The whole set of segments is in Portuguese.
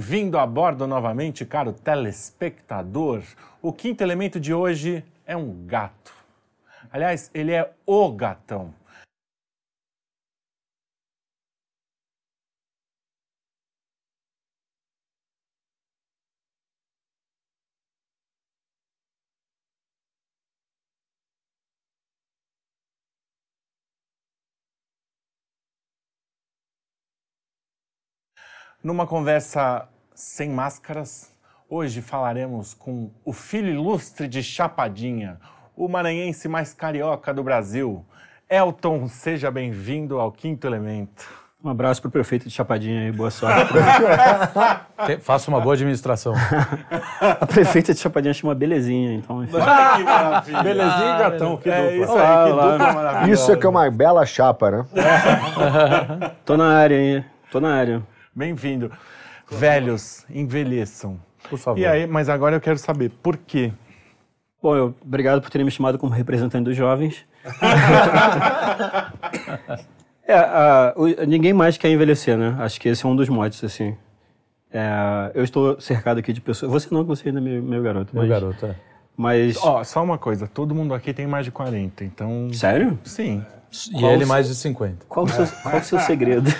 Bem-vindo a bordo novamente, caro telespectador. O quinto elemento de hoje é um gato. Aliás, ele é o gatão. Numa conversa sem máscaras, hoje falaremos com o filho ilustre de Chapadinha, o maranhense mais carioca do Brasil. Elton, seja bem-vindo ao Quinto Elemento. Um abraço pro prefeito de Chapadinha aí, boa sorte. Faça uma boa administração. a prefeita de Chapadinha chama Belezinha, então enfim. Que maravilha. Belezinha e gatão, que É dupla. isso Olá, aí, que olá. dupla maravilhosa. Isso é que é uma bela chapa, né? Tô na área aí, tô na área. Bem-vindo. Velhos, envelheçam. Por favor. E aí, mas agora eu quero saber por quê? Bom, eu, obrigado por terem me chamado como representante dos jovens. é, a- o- ninguém mais quer envelhecer, né? Acho que esse é um dos motes, assim. É, eu estou cercado aqui de pessoas. Você não, você ainda é meu, meu garoto. Meu mas, garoto, é. Mas. Ó, só uma coisa, todo mundo aqui tem mais de 40, então... Sério? Sim. E ele mais de 50. Qual o seu, qual o seu segredo?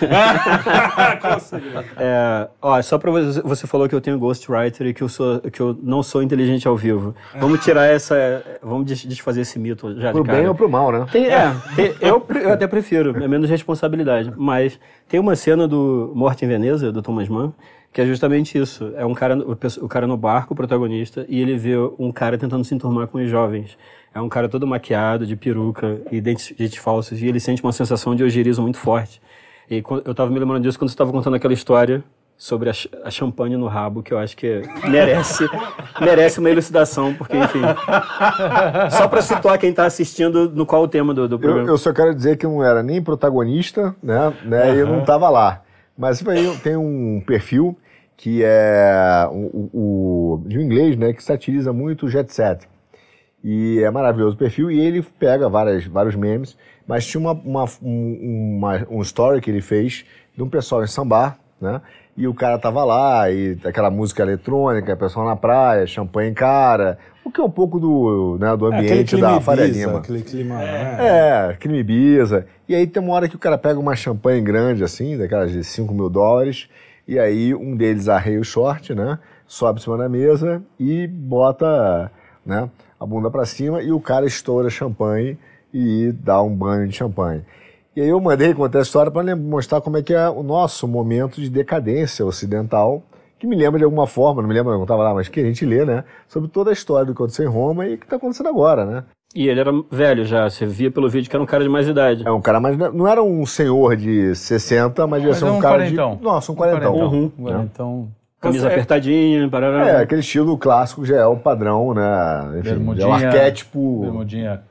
É, ó, só pra você, você falou que eu tenho ghostwriter e que eu, sou, que eu não sou inteligente ao vivo. Vamos tirar essa. Vamos des- desfazer esse mito já Pro de cara. bem ou pro mal, né? Tem- é, tem- eu, eu até prefiro, é menos responsabilidade. Mas tem uma cena do Morte em Veneza, do Thomas Mann, que é justamente isso. É um cara, o, o cara no barco, o protagonista, e ele vê um cara tentando se enturmar com os jovens. É um cara todo maquiado, de peruca e dentes, dentes falsos, e ele sente uma sensação de ojerizo muito forte. E eu tava me lembrando disso quando você estava contando aquela história sobre a, a champanhe no rabo, que eu acho que merece, merece uma elucidação, porque, enfim... Só pra situar quem tá assistindo no qual o tema do, do Eu, programa. eu só quero dizer que eu não era nem protagonista, né? né? E eu não tava lá. Mas tem um perfil que é o, o, o- de um inglês, né? Que satiriza muito o jet set. E é maravilhoso o perfil. E ele pega várias, vários memes. Mas tinha uma, uma, um, uma- um story que ele fez de um pessoal em sambar, né? E o cara tava lá, e aquela música eletrônica, pessoal na praia, champanhe em cara. O que é um pouco do, né, do É, ambiente clima da Faria Lima. aquele clima, né? É, crime Ibiza. E aí tem uma hora que o cara pega uma champanhe grande, assim, daquelas de 5 mil dólares, e aí um deles arreia o short, né? Sobe em cima da mesa e bota né, a bunda pra cima e o cara estoura champanhe e dá um banho de champanhe. E aí eu mandei contar a história para mostrar como é que é o nosso momento de decadência ocidental, que me lembra de alguma forma, não me lembro, não estava lá, mas que a gente lê, né? Sobre toda a história do que aconteceu em Roma e o que está acontecendo agora, né? E ele era velho já, você via pelo vídeo que era um cara de mais idade. É um cara, mas não era um senhor de 60, mas devia Mas ser é um, um cara quarentão. de. Nossa, um quarentão. Uhum. Agora, então, Camisa Você- apertadinha, parará. É, aquele estilo clássico já é o padrão, né? Enfim, é o bermudinha, arquétipo. bermudinha.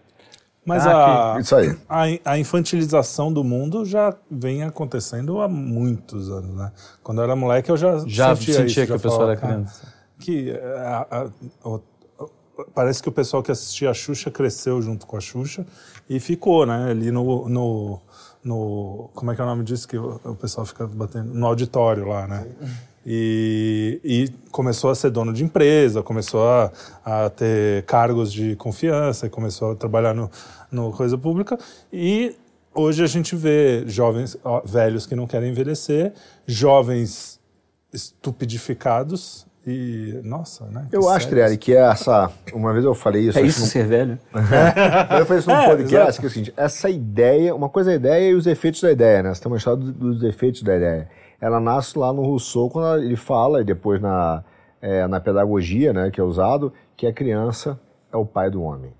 Mas Ah, a, Isso aí. a, a infantilização do mundo já vem acontecendo há muitos anos, né? Quando eu era moleque, eu já, Já sentia, sentia isso, que já a pessoa falava, era criança. Que é, a- a- o- o- parece que o pessoal que assistia a Xuxa cresceu junto com a Xuxa e ficou, né? Ali no, no, no- como é que é o nome disso que o, o pessoal fica batendo no auditório lá, né? E, e começou a ser dono de empresa, começou a, a ter cargos de confiança, e começou a trabalhar no, no coisa pública e hoje a gente vê jovens, ó, velhos que não querem envelhecer, jovens estupidificados e nossa, né? que Eu acho, sério Triari, que é essa. Uma vez eu falei isso. É acho isso que ser velho? num- eu falei isso num É, podcast, exato. que é o seguinte: essa ideia, uma coisa é a ideia e os efeitos da ideia, né? Você tem uma história do- dos efeitos da ideia. Ela nasce lá no Rousseau, quando ele fala, e depois na, é, na pedagogia, né, que é usado, que a criança é o pai do homem.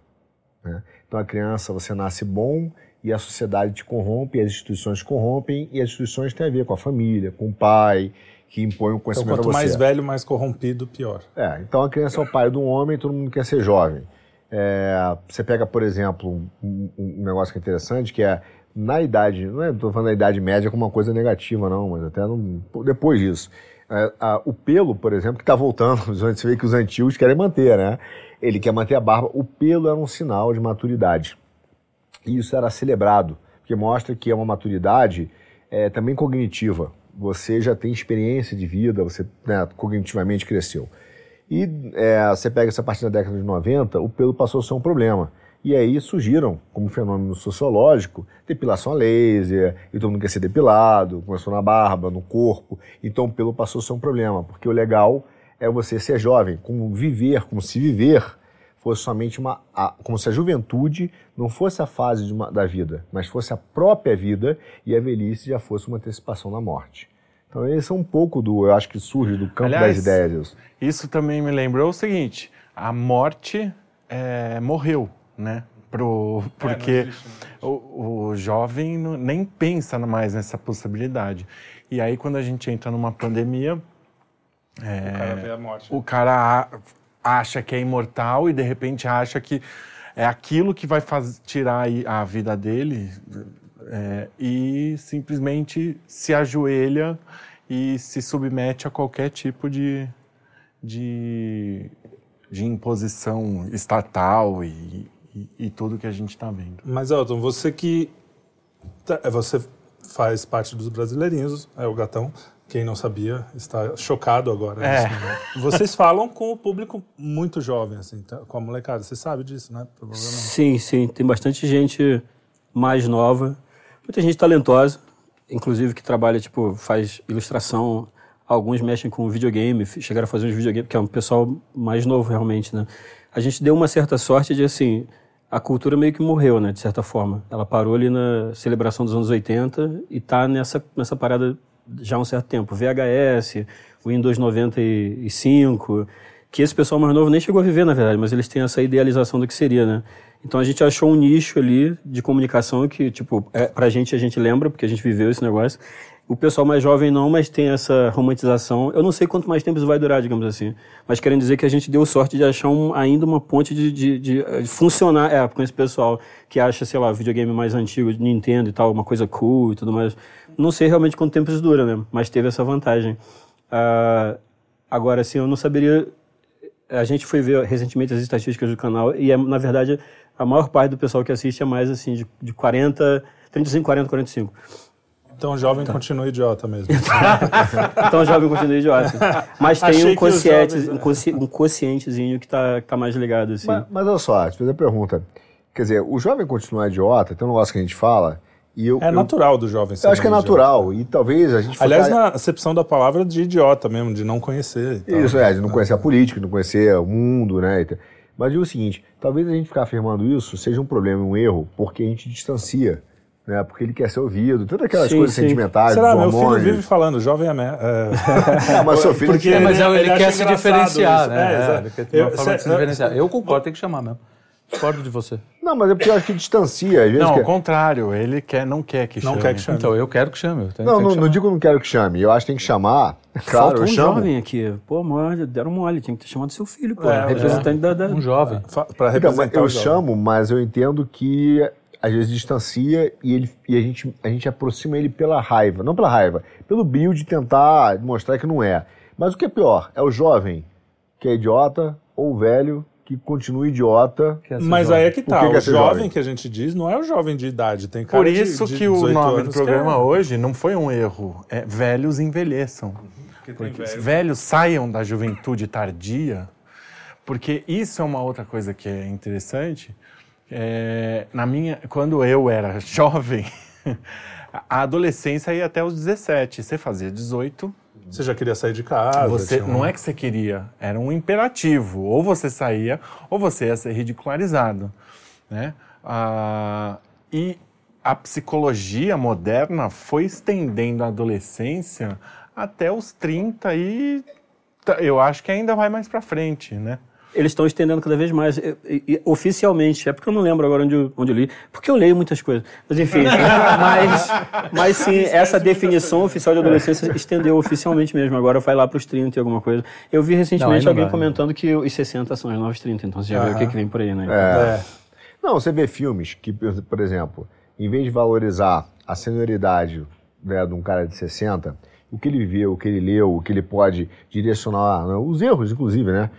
né? Então a criança, você nasce bom e a sociedade te corrompe, as instituições te corrompem, e as instituições têm a ver com a família, com o pai, que impõe o Então, conhecimento quanto a você. mais velho, mais corrompido, pior. É, então a criança é o pai de um homem e todo mundo quer ser jovem. É, você pega, por exemplo, um, um negócio que é interessante, que é na idade, não é, estou falando da idade média como uma coisa negativa, não, mas até no- depois disso. É, a- o pelo, por exemplo, que está voltando, você vê que os antigos querem manter, né? Ele quer manter a barba. O pelo era um sinal de maturidade. E isso era celebrado, porque mostra que é uma maturidade é, também cognitiva. você já tem experiência de vida, você né, cognitivamente cresceu. E é, você pega essa partir da década de 90, o pelo passou a ser um problema. E aí surgiram, como fenômeno sociológico, depilação a laser, e todo mundo quer ser depilado, começou na barba, no corpo. Então o pelo passou a ser um problema, porque o legal é você ser jovem, como viver, como se viver fosse somente uma. A, como se a juventude não fosse a fase uma, da vida, mas fosse a própria vida e a velhice já fosse uma antecipação da morte. Então, esse é um pouco do. Eu acho que surge do campo Aliás, das ideias. Isso também me lembrou o seguinte: a morte é, morreu, né? Pro, porque existe, o, o jovem não- nem pensa mais nessa possibilidade. E aí, quando a gente entra numa pandemia, O cara vê a morte. o cara acha que é imortal e de repente acha que é aquilo que vai faz, tirar a vida dele é, e simplesmente se ajoelha e se submete a qualquer tipo de, de, de imposição estatal e, e, e tudo que a gente está vendo. Mas, Elton, você que. tá- Você faz parte dos brasileirinhos, é o gatão. Quem não sabia está chocado agora. É. Vocês falam com o público muito jovem, assim, tá? com a molecada. Você sabe disso, né? Sim, sim. Tem bastante gente mais nova, muita gente talentosa, inclusive que trabalha, tipo, faz ilustração. Alguns mexem com videogame, chegaram a fazer uns videogames, que é um pessoal mais novo realmente, né? A gente deu uma certa sorte de, assim, a cultura meio que morreu, né, de certa forma. Ela parou ali na celebração dos anos 80 e tá nessa, nessa parada já há um certo tempo. VHS, Windows 95, que esse pessoal mais novo nem chegou a viver, na verdade, mas eles têm essa idealização do que seria, né? Então a gente achou um nicho ali de comunicação que, tipo, é, pra gente a gente lembra, porque a gente viveu esse negócio. O pessoal mais jovem não, mas tem essa romantização. Eu não sei quanto mais tempo isso vai durar, digamos assim. Mas querendo dizer que a gente deu sorte de achar um- ainda uma ponte de, de- de, eh, de funcionar é, com esse pessoal que acha, sei lá, videogame mais antigo, Nintendo e tal, uma coisa cool e tudo mais. Não sei realmente quanto tempo isso dura, né? Mas teve essa vantagem. Ah, agora, assim, eu não saberia a gente foi ver recentemente as estatísticas do canal e, é, na verdade, a maior parte do pessoal que assiste é mais, assim, de, de 40, 35, 40, 45. Então, o jovem continua idiota mesmo. Então, o jovem continua idiota. Mas tem Achei um, consciente, jovens- um, consci, um conscientezinho que tá, que tá mais ligado, assim. Mas, mas olha só, te fazer a pergunta. Quer dizer, o jovem continuar idiota, tem um negócio que a gente fala, e eu. É eu- natural do jovem ser Eu acho que é meio idiota. natural. E talvez a gente fosse- Aliás, na acepção da palavra de idiota mesmo, de não conhecer. e tal. Isso, é, de não conhecer a política, de não conhecer o mundo, né? Mas digo o seguinte, talvez a gente ficar afirmando isso seja um problema, um erro, porque a gente distancia, né? Porque ele quer ser ouvido, todas aquelas Sim, coisas sim. sentimentais, Será? Meu filho vive falando, jovem é... me- é... Ah, mas seu filho Porque É, mas ele- ele, ele quer se diferenciar, isso. né? É, É, exato. ele quer ter uma Eu- forma de se cê- diferenciar. Eu concordo, tem que chamar mesmo. Discordo de você. Não, mas é porque eu acho que distancia, às vezes. Não, ao contrário, ele quer, não quer que Não chame. quer que chame. Então, eu quero que chame. Eu tenho- Não, tenho não, que não digo não quero que chame. Eu acho que tem que chamar. Claro, Falta um eu chamo. jovem aqui. Pô, mole, deram mole. Tinha que ter chamado seu filho, pô. É, representante da, da... Um jovem. Pra Então, mas representar eu o jovem. chamo, mas eu entendo que às vezes distancia e, ele, e a, gente, a gente aproxima ele pela raiva. Não pela raiva, pelo brilho de tentar mostrar que não é. Mas o que é pior? É o jovem que é idiota ou o velho que continua idiota. Quer ser Mas jovem. aí é que tá, que o que é ser jovem, jovem? que a gente diz não é o jovem de idade, tem cara Por de- isso de que o 18 nome do programa que é- hoje não foi um erro, é Velhos Envelheçam. que tem Porque velho. velhos saiam da juventude tardia, porque isso é uma outra coisa que é interessante. É, na minha, quando eu era jovem, a adolescência ia até os 17. Você fazia 18, Você já queria sair de casa. você, um- não é que você queria, era um imperativo. Ou você saía, ou você ia ser ridicularizado. Né? Ah, e a psicologia moderna foi estendendo a adolescência até os 30 e eu acho que ainda vai mais para frente, né? Eles estão estendendo cada vez mais. E- e- oficialmente, é porque eu não lembro agora onde eu, onde eu li, porque eu leio muitas coisas. Mas enfim, mas, mas sim, essa definição oficial de adolescência estendeu oficialmente mesmo. Agora vai lá para os 30 e alguma coisa. Eu vi recentemente não alguém dá, comentando que os 60 são os novos 30, então você já vê o que, que vem por aí, né? É. Não, você vê filmes que, por exemplo, em vez de valorizar a senioridade né, de um cara de 60, o que ele viveu, o que ele leu, o que ele pode direcionar, né, os erros, inclusive, né?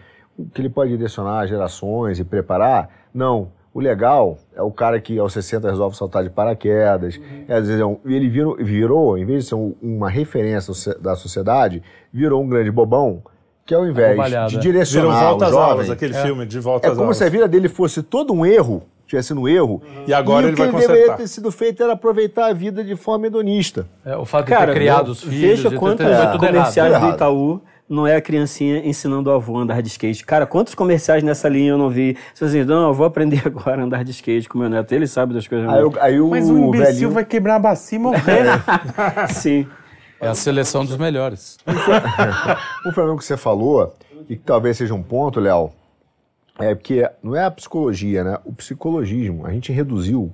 O que ele pode direcionar gerações e preparar, não. O legal é o cara que aos 60 resolve saltar de paraquedas. Uhum. É, às vezes é um- ele virou, virou, em vez de ser um- uma referência da sociedade, virou um grande bobão que ao invés de Viram direcionar Volta o às jovem, Aulas, aquele filme de Volta é às como Aulas. se a vida dele fosse todo um erro, tivesse no erro. E agora e ele o que vai ele deveria consertar. ter sido feito era aproveitar a vida de forma hedonista. É, o fato de Cara, ter criado não, os filhos. veja de quantos tudo comerciais errado. do Itaú não é a criancinha ensinando o avô a andar de skate. Cara, quantos comerciais nessa linha eu não vi? Você assim, não, eu vou aprender agora a andar de skate com meu neto. Ele sabe das coisas. Aí, o- aí o Mas o imbecil velhinho... vai quebrar a bacia e morrer. Sim. É a seleção dos melhores. Um fenômeno que você falou, e que talvez seja um ponto, Léo, é porque não é a psicologia, né? O psicologismo. A gente reduziu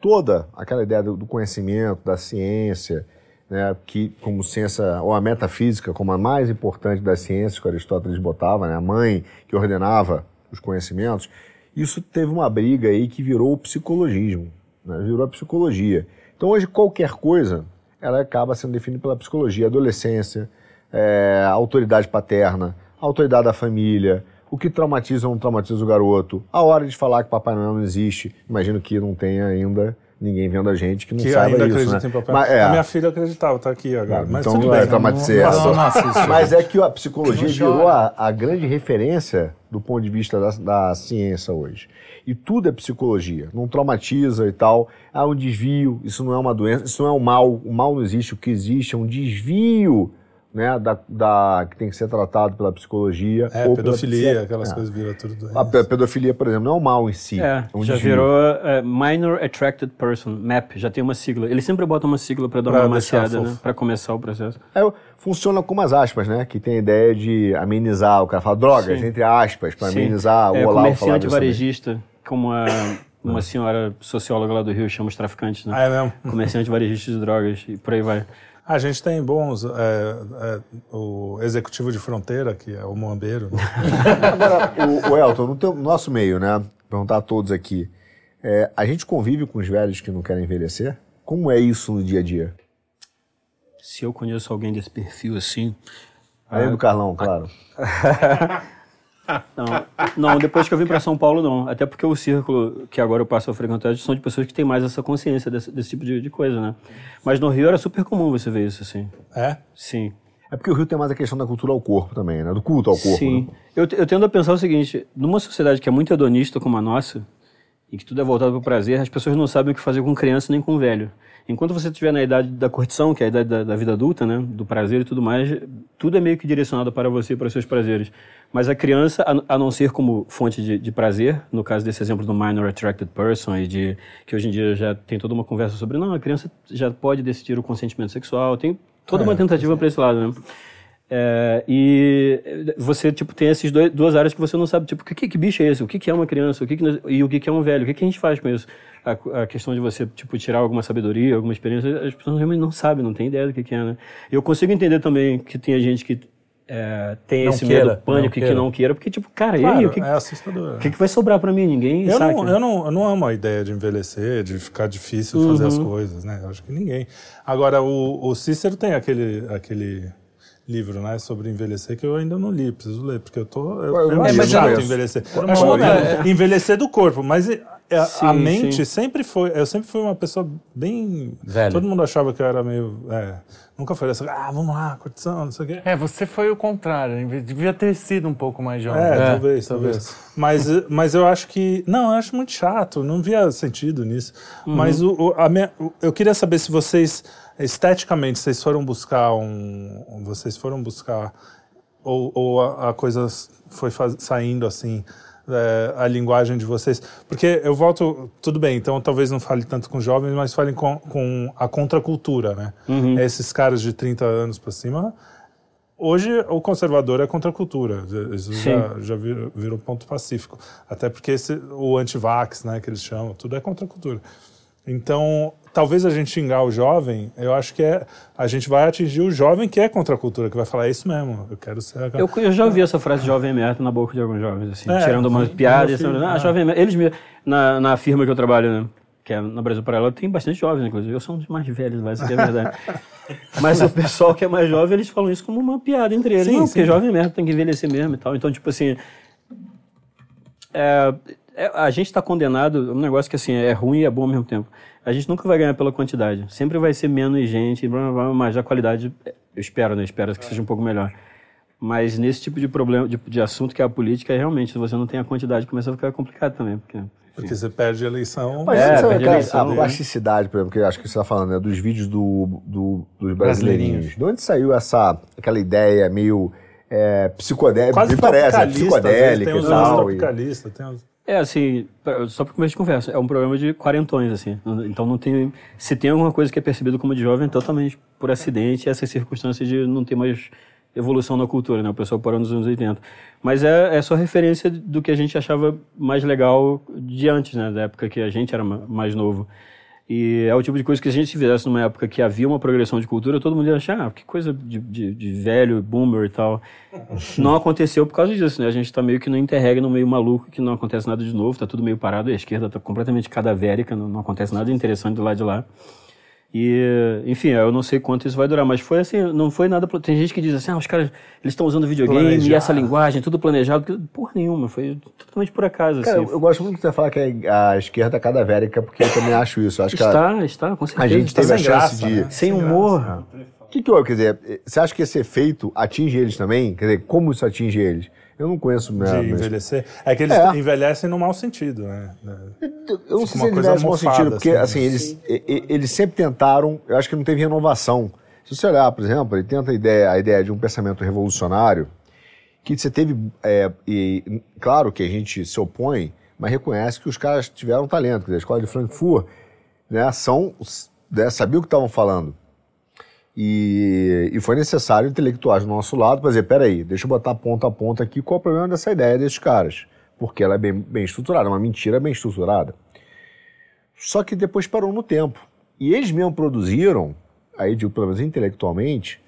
toda aquela ideia do conhecimento, da ciência, né? Que como ciência, ou a metafísica, como a mais importante das ciências que Aristóteles botava, né? A mãe que ordenava os conhecimentos. Isso teve uma briga aí que virou o psicologismo, né? virou a psicologia. Então hoje qualquer coisa, ela acaba sendo definida pela psicologia, adolescência, é, autoridade paterna, autoridade da família, o que traumatiza ou não traumatiza o garoto, a hora de falar que Papai Noel não existe. Imagino que não tenha ainda ninguém vendo a gente que não Que saiba ainda isso, acredita né? em Papai Mas, é, A minha filha acreditava, tá aqui agora. Mas então tudo é bem. traumatizei Não, essa. não, não. Mas é que a psicologia Não virou a, a grande referência do ponto de vista da, da ciência hoje. E tudo é psicologia, não traumatiza e tal. Há um desvio, isso não é uma doença, isso não é um mal. O mal não existe, o que existe é um desvio né, da, da- que tem que ser tratado pela psicologia. É, ou pela pedofilia, psiqui- aquelas é. coisas viram tudo A doença. pe- pedofilia, por exemplo, não é um mal em si. É, um já desvio. virou é, Minor Attracted Person, MAP, já tem uma sigla. Ele sempre bota uma sigla pra dar Pra uma maciada, né? Pra começar o processo. É, funciona como as aspas, né? Que tem a ideia de amenizar. O cara fala drogas, Sim. entre aspas, para amenizar o é, olá, comerciante disso também. varejista, como a, uma senhora socióloga lá do Rio chama os traficantes, né? Ah, é mesmo? Comerciante varejista de drogas e por aí vai. A gente tem bons. é, é, o executivo de fronteira, que é o Moambeiro. né? Agora, o, o Elton, no, teu- no nosso meio, né? Perguntar a todos aqui. é, a gente convive com os velhos que não querem envelhecer? Como é isso no dia a dia? Se eu conheço alguém desse perfil assim. Além do Carlão, claro. Não, não, depois que eu vim para São Paulo, não. Até porque o círculo que agora eu passo a frequentar são de pessoas que têm mais essa consciência desse, desse tipo de, de coisa, né? Mas no Rio era super comum você ver isso, assim. É? Sim. É porque o Rio tem mais a questão da cultura ao corpo também, né? Do culto ao corpo. Sim. né? Eu, eu tendo a pensar o seguinte: numa sociedade que é muito hedonista como a nossa, e que tudo é voltado para o prazer, as pessoas não sabem o que fazer com criança nem com velho. Enquanto você estiver na idade da curtição, que é a idade da, da vida adulta, né, do prazer e tudo mais, tudo é meio que direcionado para você e para seus prazeres. Mas a criança, a, a não ser como fonte de, de prazer, no caso desse exemplo do minor attracted person, e de que hoje em dia já tem toda uma conversa sobre, não, a criança já pode decidir o consentimento sexual, tem toda uma tentativa para esse lado, né? É, e você tipo tem essas dois, duas áreas que você não sabe tipo que, que, que bicho é esse o que, que é uma criança o que, que e o que, que é um velho o que, que a gente faz com isso a, a questão de você tipo tirar alguma sabedoria alguma experiência as pessoas realmente não sabem não tem ideia do que, que é né eu consigo entender também que tem gente que é, tem Não esse queira, medo pânico não que não queira porque tipo cara e Claro, aí o que, é assustador. o que, que vai sobrar pra mim ninguém Eu sabe não, eu, não, eu não amo a ideia de envelhecer, de ficar difícil fazer Uhum. as coisas, né? Eu acho que ninguém. Agora, o, o Cícero tem aquele, aquele livro, né, sobre envelhecer que eu ainda não li, preciso ler, porque eu tô. Eu, Ué, eu eu eu não chato envelhecer. Eu Acho li. legal envelhecer do corpo, mas é- é- Sim, a mente sim. sempre foi. Eu sempre fui uma pessoa bem. Velho. Todo mundo achava que eu era meio. é, nunca foi essa. Ah, vamos lá, curtição, não sei o quê. É, você foi o contrário. Devia ter sido um pouco mais jovem. É, É, talvez, talvez. Mas, mas eu acho que. Não, eu acho muito chato, não via sentido nisso. Mas o, o- a minha, o- eu queria saber se vocês, esteticamente, vocês foram buscar um. Vocês foram buscar. Ou, ou a, a coisa foi faz- saindo assim. é, a linguagem de vocês. Porque eu volto. Tudo bem, então talvez não fale tanto com jovens, mas falem com, com a contracultura, né? Esses caras de 30 anos para cima. Hoje o conservador é contra a cultura, isso já, já virou, virou ponto pacífico. Até porque esse, o anti-vax, né, que eles chamam, tudo é contra a cultura. Então, talvez a gente xingar o jovem, eu acho que é, a gente vai atingir o jovem que é contra a cultura, que vai falar, é isso mesmo, eu quero ser... a-" Eu, eu já ouvi essa frase jovem merda na boca de alguns jovens, assim, É, tirando uma meu piada filho, assim, ah, é. jovem merda. Eles me, na, na firma que eu trabalho, né, que é na Brasil Paralelo, tem bastante jovens, inclusive. Eu sou um dos mais velhos lá, isso é verdade. Mas o pessoal que é mais jovem, eles falam isso como uma piada entre eles. Sim, Não, sim. porque jovem merda tem que envelhecer mesmo e tal. Então, tipo assim. é, é, a gente está condenado, um negócio que assim é ruim e é bom ao mesmo tempo. A gente nunca vai ganhar pela quantidade. Sempre vai ser menos gente, blá, blá, blá, mas a qualidade, eu espero, né? Espero que seja um pouco melhor. Mas nesse tipo de problema, de, de assunto que é a política, realmente, se você não tem a quantidade, começa a ficar complicado também. Porque, Porque você perde a eleição. Mas É, sabe, perde a cara, eleição, a né? plasticidade, por exemplo, que eu acho que você está falando, né, dos vídeos do, do- dos brasileirinhos. De onde saiu essa, aquela ideia meio é, psicodélica, Quase me parece, é vezes, psicodélica Tem e uns tal. tropicalistas, tem uns... É, assim, só para começo de conversa, é um programa de quarentões, assim. Então não tem. Se tem alguma coisa que é percebido como de jovem, é totalmente por acidente, essas circunstâncias de não ter mais evolução na cultura, né? O pessoal parou nos anos 80. Mas é, é só referência do que a gente achava mais legal de antes, né? Da época que a gente era ma- mais novo. E é o tipo de coisa que se a gente fizesse numa época que havia uma progressão de cultura, todo mundo ia achar, ah, que coisa de, de, de velho, boomer e tal. Não aconteceu por causa disso, né? A gente tá meio que no interregno, no meio maluco, que não acontece nada de novo, tá tudo meio parado, a esquerda tá completamente cadavérica, não, não acontece nada interessante do lado de lá. E, enfim, eu não sei quanto isso vai durar, mas foi assim, não foi nada. Tem gente que diz assim, ah, os caras, eles estão usando videogame e Planejado. essa linguagem, tudo planejado. Porra nenhuma, foi totalmente por acaso, Cara, assim. eu, eu gosto muito de você falar que a, a esquerda é cadavérica, porque eu também acho isso. Acho que a, Está, está, com a certeza. gente Está teve a chance graça, de. né? sem sem humor. O que, que eu, quer dizer, você acha que esse efeito atinge eles também? Quer dizer, como isso atinge eles? Eu não conheço de né, mas- envelhecer. É que eles É. envelhecem no mau sentido, né? Eu não sei se eles tivessem bom mofada, sentido, porque assim, assim, eles, e- e- eles sempre tentaram, eu acho que não teve renovação. Se você olhar, por exemplo, ele tenta a ideia, a ideia de um pensamento revolucionário, que você teve, é, e claro que a gente se opõe, mas reconhece que os caras tiveram talento. Quer dizer, a escola de Frankfurt, né, são, né, sabiam o que estavam falando. E, e foi necessário intelectuais do nosso lado para dizer, peraí, deixa eu botar ponta a ponta aqui, qual é o problema dessa ideia desses caras? Porque ela é bem, bem estruturada, uma mentira bem estruturada. Só que depois parou no tempo. E eles mesmo produziram, aí digo pelo menos intelectualmente,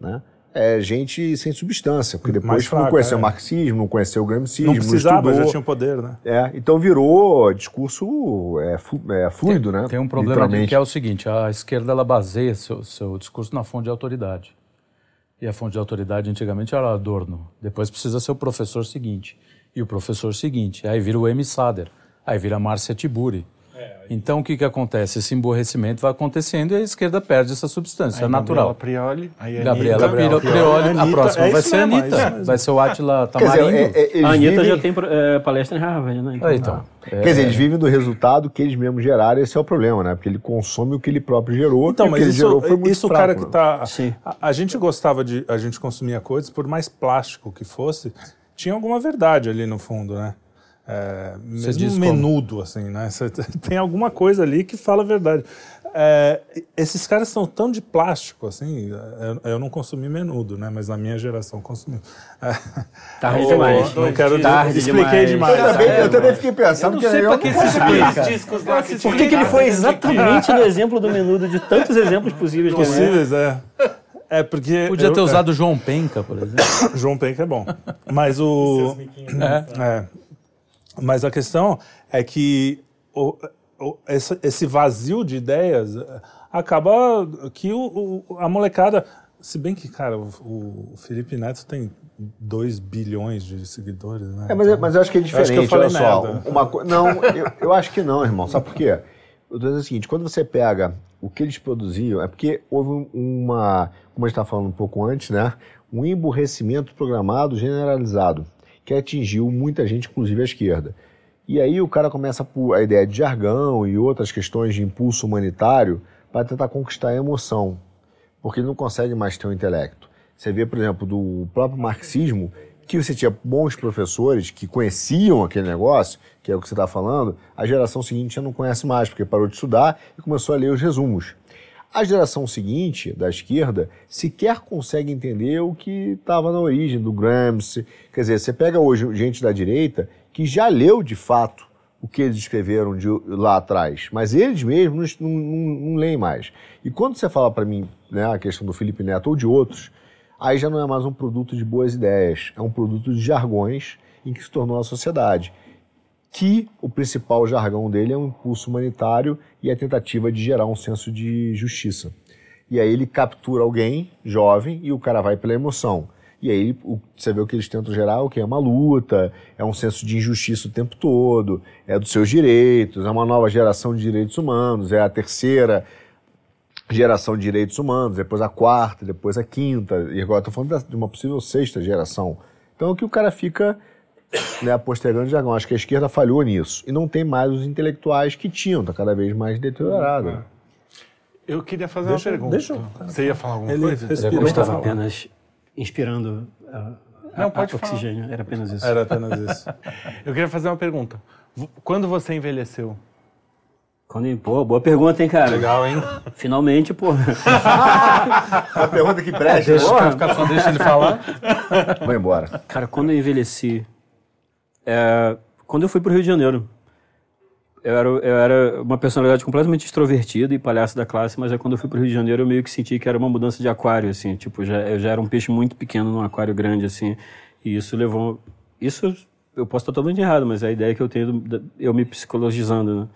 né, é, gente sem substância, porque depois Mais não fraca, conheceu é. o marxismo, não conheceu o gramscismo, Não não precisava, estudou. já tinha o poder, né? É, então virou discurso é, flu- é, fluido, né? Tem um problema que é o seguinte: a esquerda ela baseia seu, seu discurso na fonte de autoridade. E a fonte de autoridade antigamente era Adorno. Depois precisa ser o professor seguinte. E o professor seguinte. Aí vira o M. Sader. Aí vira a Márcia Tiburi. Então o que, que acontece? Esse emborrecimento vai acontecendo e a esquerda perde essa substância. é natural. Gabriela Prioli, aí a Gabriela Anitta. Prioli, Prioli, a Anitta, próxima é vai ser a é Anitta. mesmo. vai ser o Atila Quer dizer, Tamarindo. é- é- A Anitta vivem- já tem é, palestra em Harvard, né? Ah, então. É, Quer dizer, eles vivem do resultado que eles mesmos geraram, esse é o problema, né? Porque ele consome o que ele próprio gerou, Então, e o que mas ele isso, gerou foi muito isso o fraco, cara que né? tá. Sim. A, a gente gostava de. A gente consumia coisas, por mais plástico que fosse, tinha alguma verdade ali no fundo, né? É, diz mesmo como? menudo, assim, né? Você tem alguma coisa ali que fala a verdade. É, esses caras são tão de plástico, assim. Eu, eu não consumi menudo, né? Mas na minha geração consumiu. É, Tarde eu demais. Não quero Tarde expliquei demais. demais. Eu também, É, eu também fiquei pensando que eu não Aqueles discos lá que Por que, que ele foi exatamente no exemplo do menudo de tantos exemplos possíveis que é? possíveis, é. É porque. Podia eu- ter é. usado o João Penca, por exemplo. João Penca é bom. Mas o. É. Mas a questão é que o- o- esse, esse vazio de ideias eh, acaba que o, a molecada. Se bem que, cara, o, Felipe Neto tem 2 bilhões de seguidores, né? É, mas, eu- mas eu acho que é acho que eu diferente, falei olha só. Uma, co- não, eu, eu acho que não, irmão. Sabe por quê? Eu tô dizendo o seguinte, quando você pega o que eles produziam, é porque houve um- uma, como a gente estava falando um pouco antes, né? Um emburrecimento programado generalizado, que atingiu muita gente, inclusive a esquerda. E aí o cara começa por a ideia de jargão e outras questões de impulso humanitário para tentar conquistar a emoção, porque ele não consegue mais ter o intelecto. Você vê, por exemplo, do próprio marxismo, que você tinha bons professores que conheciam aquele negócio, que é o que você está falando, a geração seguinte já não conhece mais, porque parou de estudar e começou a ler os resumos. A geração seguinte, da esquerda, sequer consegue entender o que estava na origem do Gramsci. Quer dizer, você pega hoje gente da direita que já leu de fato o que eles escreveram de lá atrás, mas eles mesmos não, não, não leem mais. E quando você fala para mim né, a questão do Felipe Neto ou de outros, aí já não é mais um produto de boas ideias, é um produto de jargões em que se tornou a sociedade que o principal jargão dele é um impulso humanitário e a tentativa de gerar um senso de justiça. E aí ele captura alguém jovem e o cara vai pela emoção. E aí você vê o que eles tentam gerar, o que é uma luta, é um senso de injustiça o tempo todo, é dos seus direitos, é uma nova geração de direitos humanos, é a terceira geração de direitos humanos, depois a quarta, depois a quinta, e agora estou falando de uma possível sexta geração. Então o que o cara fica né, postergando jargão. Acho que a esquerda falhou nisso. E não tem mais os intelectuais que tinham, está cada vez mais deteriorado. Eu queria fazer Deixa- uma pergunta. deixa eu- Você ia falar alguma Ele coisa? Eu estava apenas inspirando ah, Não, a- pode a falar. oxigênio. Era apenas isso. Era apenas isso. Eu queria fazer uma pergunta. Quando você envelheceu? Quando, pô, boa pergunta, hein, cara? Legal, hein? Finalmente, pô. A pergunta que presta. Deixa, ficar só deixa ele falar. Vai embora. Cara, quando eu envelheci, é, quando eu fui pro Rio de Janeiro, eu era, eu era uma personalidade completamente extrovertida e palhaço da classe, mas é quando eu fui pro Rio de Janeiro eu meio que senti que era uma mudança de aquário, assim, tipo, já, eu já era um peixe muito pequeno num aquário grande, assim, e isso levou... Isso eu posso estar totalmente errado, mas é a ideia que eu tenho, eu me psicologizando, né?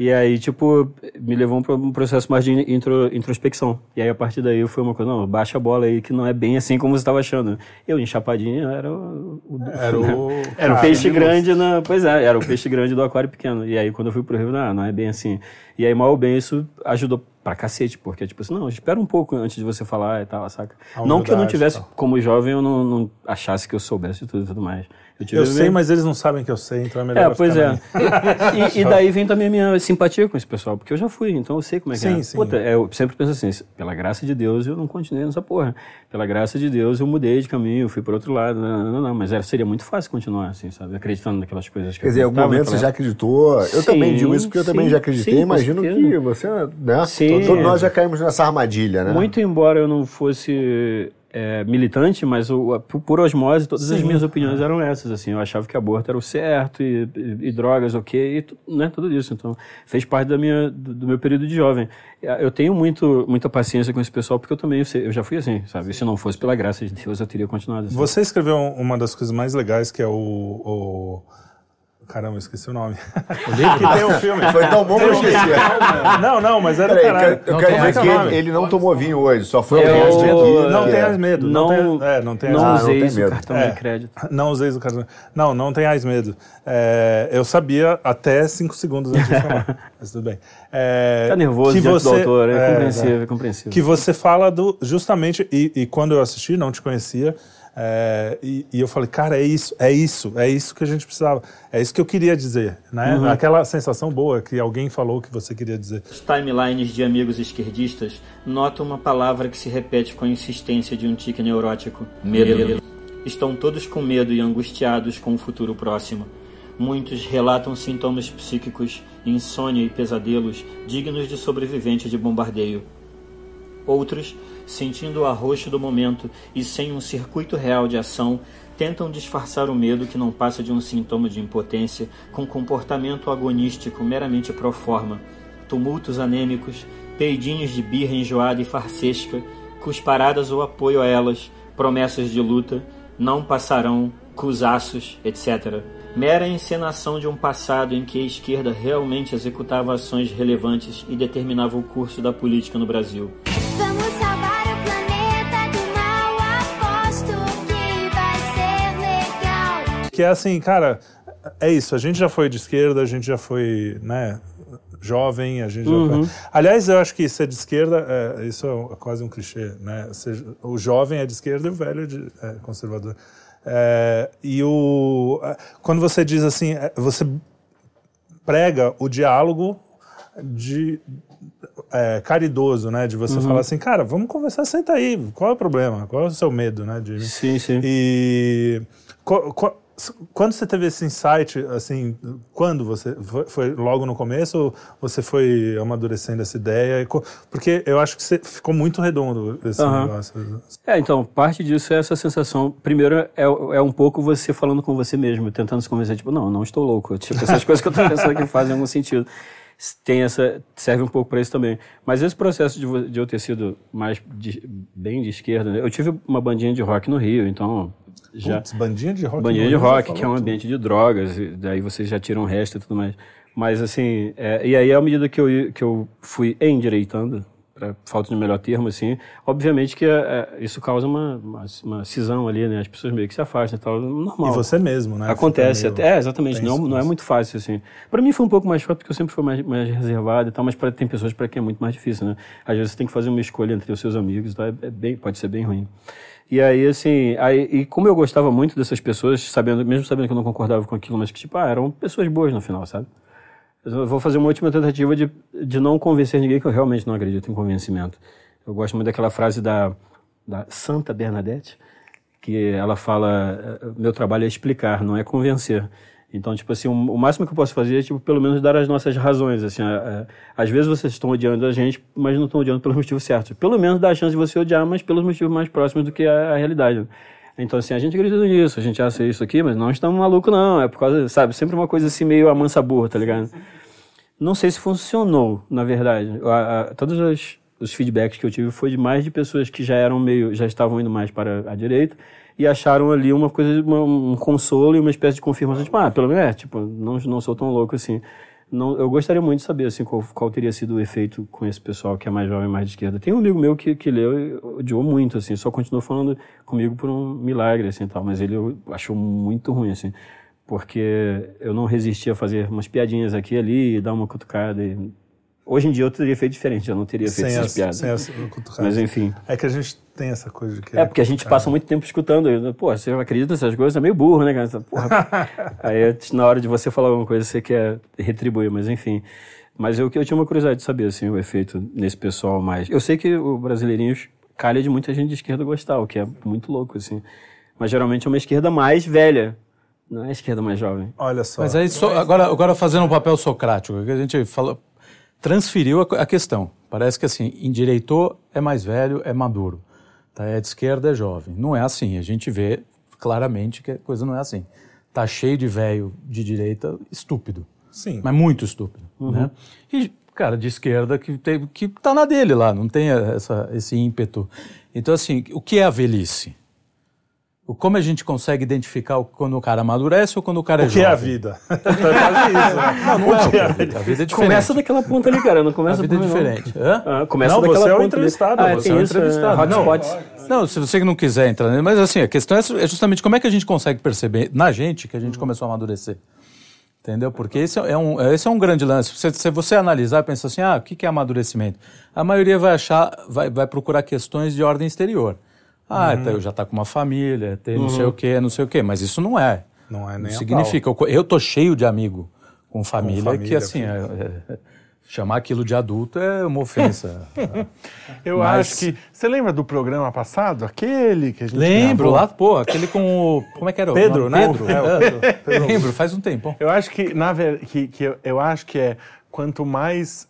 E aí, tipo, me levou para um processo mais de intro- introspecção. E aí, a partir daí, foi uma coisa, não, baixa a bola aí, que não é bem assim como você estava achando. Eu, em Chapadinha, era o... o- Era o. era o peixe grande na. Pois é, era o peixe grande do aquário pequeno. E aí, quando eu fui pro Rio, não, não é bem assim. E aí, mal ou bem, isso ajudou pra cacete, porque, tipo assim, não, espera um pouco antes de você falar e tal, saca? Não que eu não tivesse, como jovem, eu não, não achasse que eu soubesse de tudo e tudo mais. Eu, Eu sei, meio- mas eles não sabem que eu sei, então é melhor É, eu pois ficar é. na minha. E, e daí vem também a minha simpatia com esse pessoal, porque eu já fui, então eu sei como é que Sim, é. sim. Puta, é, eu sempre penso assim, pela graça de Deus eu não continuei nessa porra. Pela graça de Deus eu mudei de caminho, fui por outro lado. Não, não, não, não. Mas era, seria muito fácil continuar assim, sabe? Acreditando naquelas coisas que Quer dizer, em algum momento você já acreditou. Eu Sim, também digo isso porque eu também já acreditei. Imagino que você, né? Sim. Todos nós já caímos nessa armadilha, né? Muito embora eu não fosse é, militante, mas o, a- por, osmose todas as minhas opiniões eram essas, assim. Eu achava que aborto era o certo e, e- e drogas ok, e tu- né, tudo isso. Então, fez parte da minha, do, do meu período de jovem. Eu tenho muito, muita paciência com esse pessoal, porque eu também, eu, sei- eu já fui assim, sabe? Se não fosse pela graça de Deus, eu teria continuado assim. Você escreveu uma das coisas mais legais, que é o. o... Caramba, eu esqueci o nome. O livro? que tem um filme. Foi tão bom que eu esqueci. Não, não, mas era Peraí, caralho. eu quero dizer que ele, ele não tomou vinho hoje, só foi É alguém o- aqui. Não que tem é- as medo. Não, Não, tem, é, não tem não as- Ah, não usei tem isso, medo. cartão É. de crédito. Não usei o cartão. Não, não tenhais medo. É, eu sabia até cinco segundos antes de falar. mas tudo bem. É, Tá nervoso que diante do você- autor, é, é, compreensível, é compreensível. que você fala do justamente e, e quando eu assisti não te conhecia é, e, e eu falei cara é isso é isso é isso que a gente precisava é isso que eu queria dizer né Uhum. aquela sensação boa que alguém falou que você queria dizer Os timelines de amigos esquerdistas notam uma palavra que se repete com a insistência de um tique neurótico: medo. Estão todos com medo e angustiados com o futuro próximo. Muitos relatam sintomas psíquicos, insônia e pesadelos dignos de sobrevivente de bombardeio. Outros, sentindo o arroxo do momento e sem um circuito real de ação, tentam disfarçar o medo que não passa de um sintoma de impotência com comportamento agonístico meramente pro forma, tumultos anêmicos, peidinhos de birra enjoada e farsesca, cusparadas ou apoio a elas, promessas de luta, não passarão, cusaços, etc. Mera encenação de um passado em que a esquerda realmente executava ações relevantes e determinava o curso da política no Brasil. Que é assim cara é isso a gente já foi de esquerda a gente já foi né jovem a gente já Uhum. foi... aliás eu acho que ser de esquerda é, isso é quase um clichê né Ser- o jovem é de esquerda e o velho é, de, é conservador É, e o é, quando você diz assim é, você prega o diálogo de é, caridoso, né? De você Uhum. falar assim, cara, vamos conversar, senta aí. Qual é o problema? Qual é o seu medo, né? De... Sim, sim. E quando você teve esse insight, assim, quando você foi, foi logo no começo ou você foi amadurecendo essa ideia? Porque eu acho que você ficou muito redondo esse Aham. negócio. É, então, parte disso é essa sensação. Primeiro, é, é um pouco você falando com você mesmo, tentando se convencer, tipo, não, não estou louco. Tipo, essas coisas que eu tô pensando que fazem algum sentido. Tem essa, serve um pouco para isso também. Mas esse processo de, de eu ter sido mais de- bem de esquerda, né? eu tive uma bandinha de rock no Rio, então já Putz, bandinha de rock. bandinha de rock, que é um ambiente de drogas, daí vocês já tiram o resto e tudo mais. Mas assim, é, e aí à medida que eu, que eu fui endireitando, para falta de melhor termo, assim. Obviamente que é, é, isso causa uma, uma, uma cisão ali, né? As pessoas meio que se afastam e tal, normal. E você mesmo, né? Acontece, até, é, exatamente, não, não é muito fácil, assim. Pra mim foi um pouco mais fácil, porque eu sempre fui mais, mais reservado e tal, mas pra, tem pessoas para quem é muito mais difícil, né? Às vezes você tem que fazer uma escolha entre os seus amigos, tá? é bem, pode ser bem ruim. E aí, assim, aí, e como eu gostava muito dessas pessoas, sabendo, mesmo sabendo que eu não concordava com aquilo, mas que, tipo, ah, eram pessoas boas no final, sabe? Eu vou fazer uma última tentativa de, de não convencer ninguém, que eu realmente não acredito em convencimento. Eu gosto muito daquela frase da, da Santa Bernadette, que ela fala: eh, meu trabalho é explicar, não é convencer. Então, tipo assim, o, máximo que eu posso fazer é, tipo, pelo menos dar as nossas razões. Assim, a- a- às vezes vocês estão odiando a gente, mas não estão odiando pelos motivos certos. Pelo menos dá a chance de você odiar, mas pelos motivos mais próximos do que a, a realidade. Então, assim, a gente acredita nisso, a gente acha isso aqui, mas não estamos malucos, não. É por causa, sabe, sempre uma coisa assim meio amansa burra, tá ligado? Não sei se funcionou, na verdade. A- todos os, os feedbacks que eu tive foi de mais de pessoas que já eram meio, já estavam indo mais para a direita e acharam ali uma coisa, uma- um consolo e uma espécie de confirmação, tipo, ah, pelo menos é, tipo, não, não sou tão louco assim. Não, eu gostaria muito de saber assim, qual, qual teria sido o efeito com esse pessoal que é mais jovem, mais de esquerda. Tem um amigo meu que, que leu e odiou muito, assim, só continuou falando comigo por um milagre, assim, tal, mas ele achou muito ruim, assim porque eu não resisti a fazer umas piadinhas aqui e ali, dar uma cutucada. E... Hoje em dia eu teria feito diferente, eu não teria feito Sem essas as, piadas. sem cutucadas. Mas enfim. É que a gente tem essa coisa de que. É, porque a gente passa muito tempo escutando. eu, Pô, você acredita nessas coisas? É meio burro, né, cara? Porra. Aí na hora de você falar alguma coisa, você quer retribuir, mas enfim. Mas eu, eu tinha uma curiosidade de saber, assim, o efeito nesse pessoal mais... Eu sei que o Brasileirinhos calha de muita gente de esquerda gostar, o que é muito louco, assim. Mas geralmente é uma esquerda mais velha, não é a esquerda mais jovem. Olha só. Mas aí, so- agora, agora fazendo um papel socrático, que a gente falou, transferiu a, questão. Parece que assim, endireitou é mais velho, é maduro. Tá? É de esquerda, é jovem. Não é assim. A gente vê claramente que a coisa não é assim. Tá cheio de velho de direita estúpido. Sim. Mas muito estúpido. Né? E, cara, de esquerda que, tem, que tá na dele lá, não tem essa, esse ímpeto. Então, assim, o que é a velhice? O- Como a gente consegue identificar o- quando o cara amadurece ou quando o cara é O que jovem? é a vida? É isso? Não, não é o que é a vida. A vida é diferente. Começa daquela ponta ali, cara, não A começa vida é diferente. Hã? Ah, começa Não, daquela você é o ponta ali. entrevistado, Ah, você é o isso, entrevistado. é, Não. Não, se você não quiser entrar, né? mas assim, a questão é é justamente como é que a gente consegue perceber na gente que a gente começou a amadurecer. Entendeu? Porque esse é um, esse é um grande lance. Se, se você analisar, pensa assim, ah, o que que é amadurecimento? A maioria vai achar, vai, vai procurar questões de ordem exterior. Ah, Uhum. tá, eu já tá com uma família, tem não sei o quê, não sei o quê. Mas isso não é. Não é nem a significa. Eu, eu tô cheio de amigo com família, que família, assim, é- é- chamar aquilo de adulto é uma ofensa. Eu Mas- acho que. Você lembra do programa passado? Aquele que a gente. Lembro gravou? lá, pô, aquele com o. Como é que era? o Pedro, nome? né? Pedro. É, o Pedro. Lembro, faz um tempo. Eu acho que, na ver... que, que eu, eu acho que é quanto mais.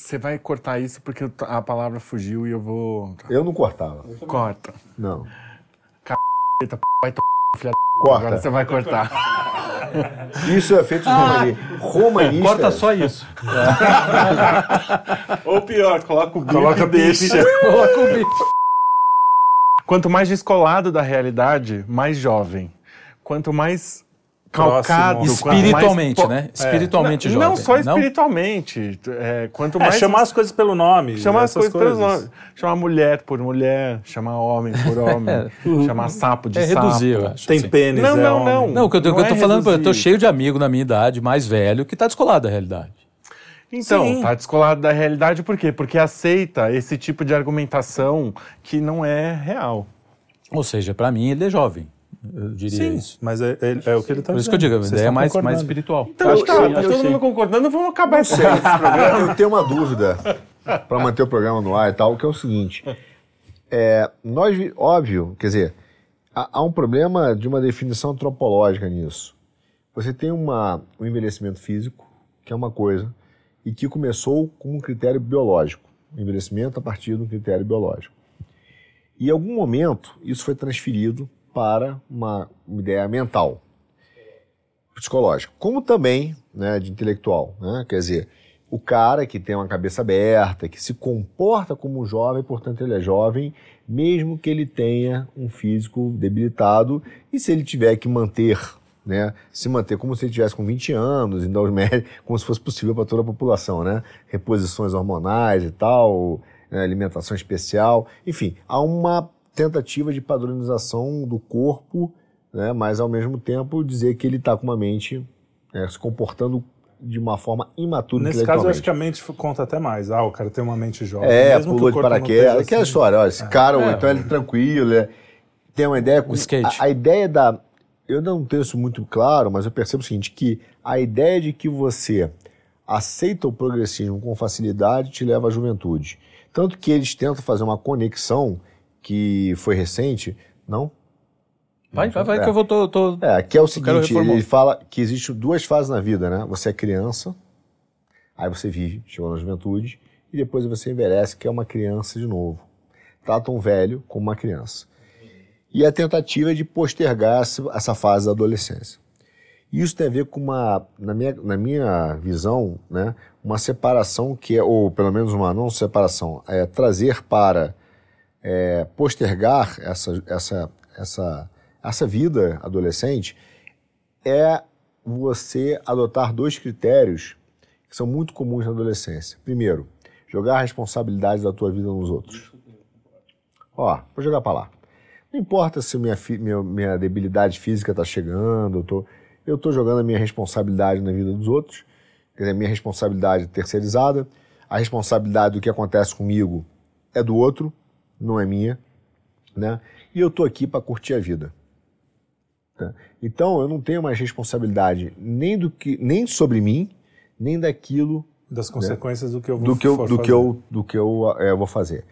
Você vai cortar isso porque a palavra fugiu e eu vou. Eu não cortava. Corta. Não. Eita, p... vai to... filha da... Corta. Agora você vai cortar. Isso é feito de romani... romanista. Corta só isso. Ou pior, coloca o bico Coloca deixa. Coloca o bicho. Quanto mais descolado da realidade, mais jovem. Quanto mais calcado, mais Espiritualmente, po- né? Espiritualmente não, jovem. não só espiritualmente. É, quanto É, mais chamar as coisas pelo nome. chamar as essas coisas pelos nomes. Chamar mulher por mulher, chamar homem por homem, chamar sapo de É sapo. reduzir, eu acho. Tem assim. pênis, Não, é não, não. Não, o que eu, tô- o que eu Não tô é falando, eu tô reduzir. cheio de amigo na minha idade, mais velho, que tá descolado da realidade. Então, Sim. tá descolado da realidade por quê? Porque aceita esse tipo de argumentação que não é real. Ou seja, pra mim ele é jovem. Eu diria Sim, isso. mas é, é- é o que ele tá Por isso que eu digo, a ideia é mais, mais espiritual. Então, Acho que tá, sim, tá acho todo que mundo concordando, vamos acabar esse Eu tenho uma dúvida para manter o programa no ar e tal, que é o seguinte. É, nós, vi- óbvio, quer dizer, há, há um problema de uma definição antropológica nisso. Você tem uma, um envelhecimento físico, que é uma coisa, e que começou com um critério biológico. O envelhecimento a partir de um critério biológico. E em algum momento, isso foi transferido para uma, ideia mental psicológico, como também né, de intelectual. Né? Quer dizer, o cara que tem uma cabeça aberta, que se comporta como um jovem, portanto ele é jovem, mesmo que ele tenha um físico debilitado, e se ele tiver que manter né, se manter como se ele tivesse com 20 anos, dar os médicos, como se fosse possível para toda a população, né? Reposições hormonais e tal, né, alimentação especial, enfim, há uma tentativa de padronização do corpo, né, mas ao mesmo tempo dizer que ele está com uma mente né, se comportando de uma forma imatura Nesse caso, eu acho que a mente conta até mais. Ah, o cara tem uma mente jovem. É, mesmo que pulou o de paraquedas. esteja Aquela assim. história, olha, esse cara, ou então ele é tranquilo, ele tem uma ideia. O skate. A, a ideia da. Eu não tenho isso muito claro, mas eu percebo o seguinte: que a ideia de que você aceita o progressismo com facilidade te leva à juventude. Tanto que eles tentam fazer uma conexão que foi recente, não? Vai, vai, vai, É. que eu vou. Tô, tô- É, que é o seguinte, ele fala que existem duas fases na vida, né? Você é criança, aí você vive, chegou na juventude, e depois você envelhece, que é uma criança de novo. Trata um velho como uma criança. E a tentativa é de postergar essa, essa fase da adolescência. Isso tem a ver com uma, na minha, na minha visão, né, uma separação que é, ou pelo menos uma não separação, é trazer para é, postergar essa, essa, essa, essa vida adolescente é você adotar dois critérios que são muito comuns na adolescência. Primeiro, jogar a responsabilidade da tua vida nos outros. Ó, vou jogar para lá. Não importa se minha, minha, minha debilidade física está chegando, eu tô, eu tô jogando a minha responsabilidade na vida dos outros, quer dizer, a minha responsabilidade terceirizada, a responsabilidade do que acontece comigo é do outro, não é minha, né? E eu tô aqui para curtir a vida. tá? Então eu não tenho mais responsabilidade nem do que nem sobre mim, nem daquilo Das consequências do que eu vou do que eu, do que fazer. eu, do que eu é, vou fazer.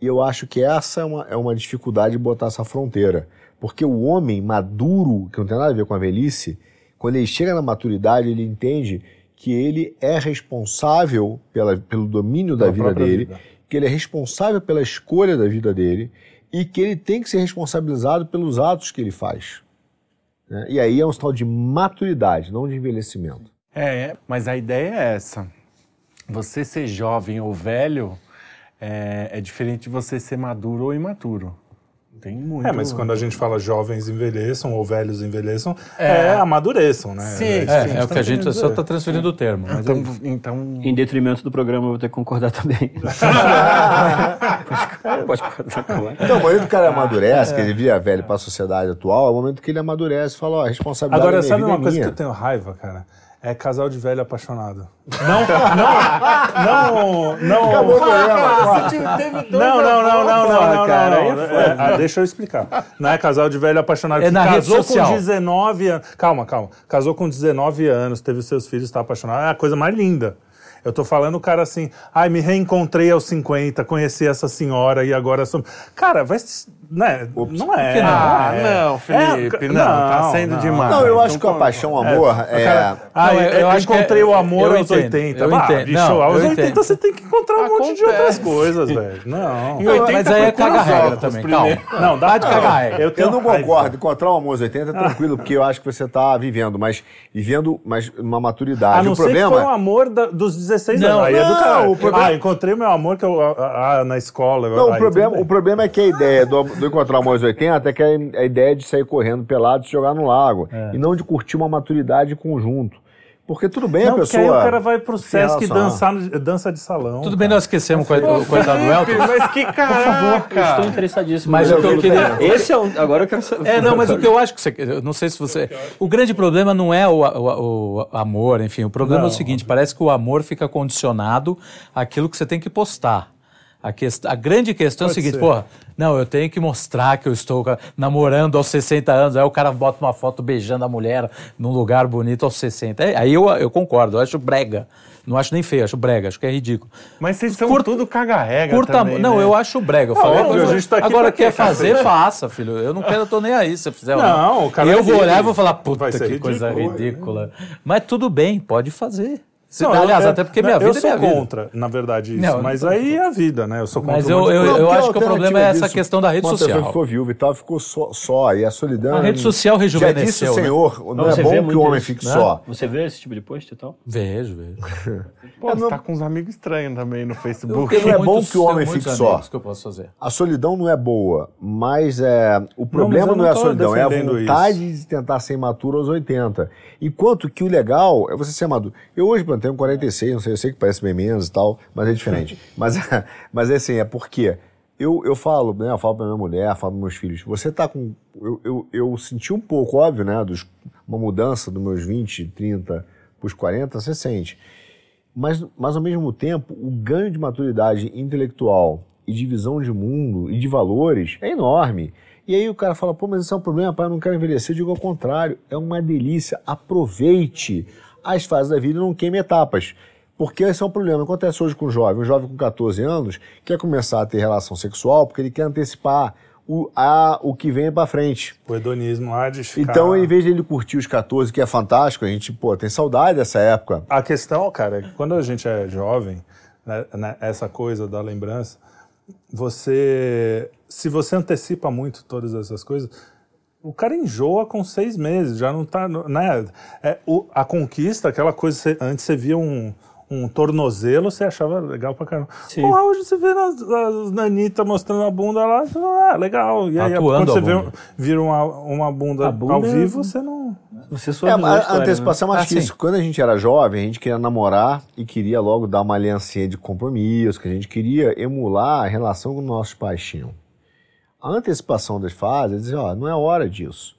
E eu acho que essa é uma, é uma dificuldade de botar essa fronteira. Porque o homem maduro, que não tem nada a ver com a velhice, quando ele chega na maturidade, ele entende que ele é responsável pela, pelo domínio da Pela vida dele, vida. Que ele é responsável pela escolha da vida dele e que ele tem que ser responsabilizado pelos atos que ele faz. né? E aí é um sinal de maturidade, não de envelhecimento. É, mas a ideia é essa. Você ser jovem ou velho é, é diferente de você ser maduro ou imaturo. Tem muito. É, mas quando a gente fala jovens envelheçam ou velhos envelheçam, é, amadureçam, né? Sim, É, que é o que a gente só está transferindo o termo. Mas Então, então Em detrimento do programa, eu vou ter que concordar também. pode, concordar. Então, o momento que o cara amadurece, que ele vira velho para a sociedade atual, é o momento que ele amadurece e fala, ó, a responsabilidade Agora, sabe uma é coisa que eu tenho raiva, cara? É casal de velho apaixonado. Não, não, não, não. Acabou o programa. Não, não, não, não, não, não, cara, não, é ah, deixa eu explicar. Não é casal de velho apaixonado É que na rede casou social. com 19 anos. Calma, calma. Casou com 19 anos, teve seus filhos, está apaixonado. É a coisa mais linda. Eu tô falando o cara assim, ai, me reencontrei aos 50, conheci essa senhora e agora sou. Cara, vai. Né? Não é. não? Ah, é. não, Felipe, É, não, tá sendo demais. Não, eu acho Então, que a paixão, o amor, é... Cara, ah, Não, eu, eu eu que encontrei é- o amor eu aos entendo, 80. eu Ah, entendo. bicho, Não, aos eu 80 entendo. você tem que encontrar um monte de outras Acontece. coisas, velho. Não. Em Não, 80 mas aí é caga pelos regra também, primeiro. calma. Não, dá de cagar regra. Eu, Eu não concordo. Encontrar o amor aos 80 é tranquilo, porque eu acho que você está vivendo, mas vivendo mas uma maturidade. A não o ser que problema foi um amor da- dos 16 Não, anos. Aí é do não, caralho. o Ah, encontrei meu amor que eu, ah, ah, na escola. Não, o problema, o é que a ideia do, do encontrar o aos 80 até que é a ideia de sair correndo pelado e se jogar no lago. E não de curtir uma maturidade conjunto. Porque tudo bem Não, a porque pessoa. aí o cara vai pro Sesc dançar, dança de salão. Tudo bem, nós esquecemos o co- o coitado do Elton. Mas que Eu estou caraca! interessadíssimo. Mas no o que eu queria- Esse é um. Agora eu quero saber. É, não, mas o que eu acho que você. Eu não sei se você. O grande problema não é o, o- o amor, enfim. O problema é o seguinte: parece que o amor fica condicionado àquilo que você tem que postar. A, a grande questão é o Pode seguinte, ser. porra, não, eu tenho que mostrar que eu estou namorando aos 60 anos, aí o cara bota uma foto beijando a mulher num lugar bonito aos 60. É, Aí eu, eu concordo, eu acho brega. Não acho nem feio, acho brega, acho que é ridículo. Mas vocês são Curta- tudo caga-regra Curta, também, não, né? eu acho brega. Eu falei, óbvio, agora, a gente tá aqui agora quer fazer, faça, filho. Eu não quero, eu tô nem aí se você fizer. Não, o cara Eu é vou olhar e vou falar, puta que ser coisa ridículo. ridícula. Mas tudo bem, pode fazer. Se- aliás, até porque minha eu vida é sou minha vida. contra, na verdade, isso. Não, mas não- aí é a vida, né? Eu sou contra Mas eu, eu, eu a acho que o problema é alternativa essa questão da rede uma pessoa social. ficou viúva e tal, ficou só, só e a solidão. A rede social Já disse rejuvenesceu, o né? Senhor, não Mas é você bom que o homem isso, fique né? só. Você vê esse tipo de post e tal? Vejo, vejo. Pô, você tá com uns amigos estranhos também no Facebook. Porque não é bom que o homem fique só. que eu posso fazer. A solidão não é boa, mas é, o problema eu não, não é a solidão, é a vontade de tentar ser imaturo aos 80. Enquanto que o legal é você ser maduro. Eu hoje, tenho 46, não sei, eu sei que parece bem menos e tal, mas é diferente. mas, mas é assim, é porque eu, eu falo, né, eu falo pra minha mulher, falo pros meus filhos, você tá com... Eu, eu, eu senti um pouco, óbvio, né, dos, uma mudança dos meus 20, 30 pros 40, você sente. Mas, mas ao mesmo tempo, o ganho de maturidade intelectual e de visão de mundo e de valores é enorme. E aí o cara fala, pô, mas isso é um problema, pai, eu não quero envelhecer. Eu digo ao contrário, é uma delícia. Aproveite as fases da vida não queime etapas. Porque esse é um problema. Acontece hoje com o jovem. Um jovem com 14 anos quer começar a ter relação sexual porque ele quer antecipar o, a, o que vem para frente. O hedonismo há de ficar... Então, em vez de ele curtir os 14, que é fantástico, a gente, pô, tem saudade dessa época. A questão, cara, é que quando a gente é jovem, né, né, essa coisa da lembrança, você. Se você antecipa muito todas essas coisas, o cara enjoa com seis meses, já não tá. Né? É, o- a conquista, aquela coisa, você- antes você via um. Um tornozelo, você achava legal pra caramba. Sim. Porra, hoje você vê as, as Nanitas mostrando a bunda lá, você fala, ah, legal. E aí, Atuando quando você vê, bunda. vira uma, uma bunda, bunda ao é- vivo, você não. Você só É, a, a né? antecipação é mais Ah, que sim. isso. Quando a gente era jovem, a gente queria namorar e queria logo dar uma aliancinha de compromisso, que a gente queria emular a relação que nossos pais tinham. A antecipação das fases é dizer, ó, não é hora disso.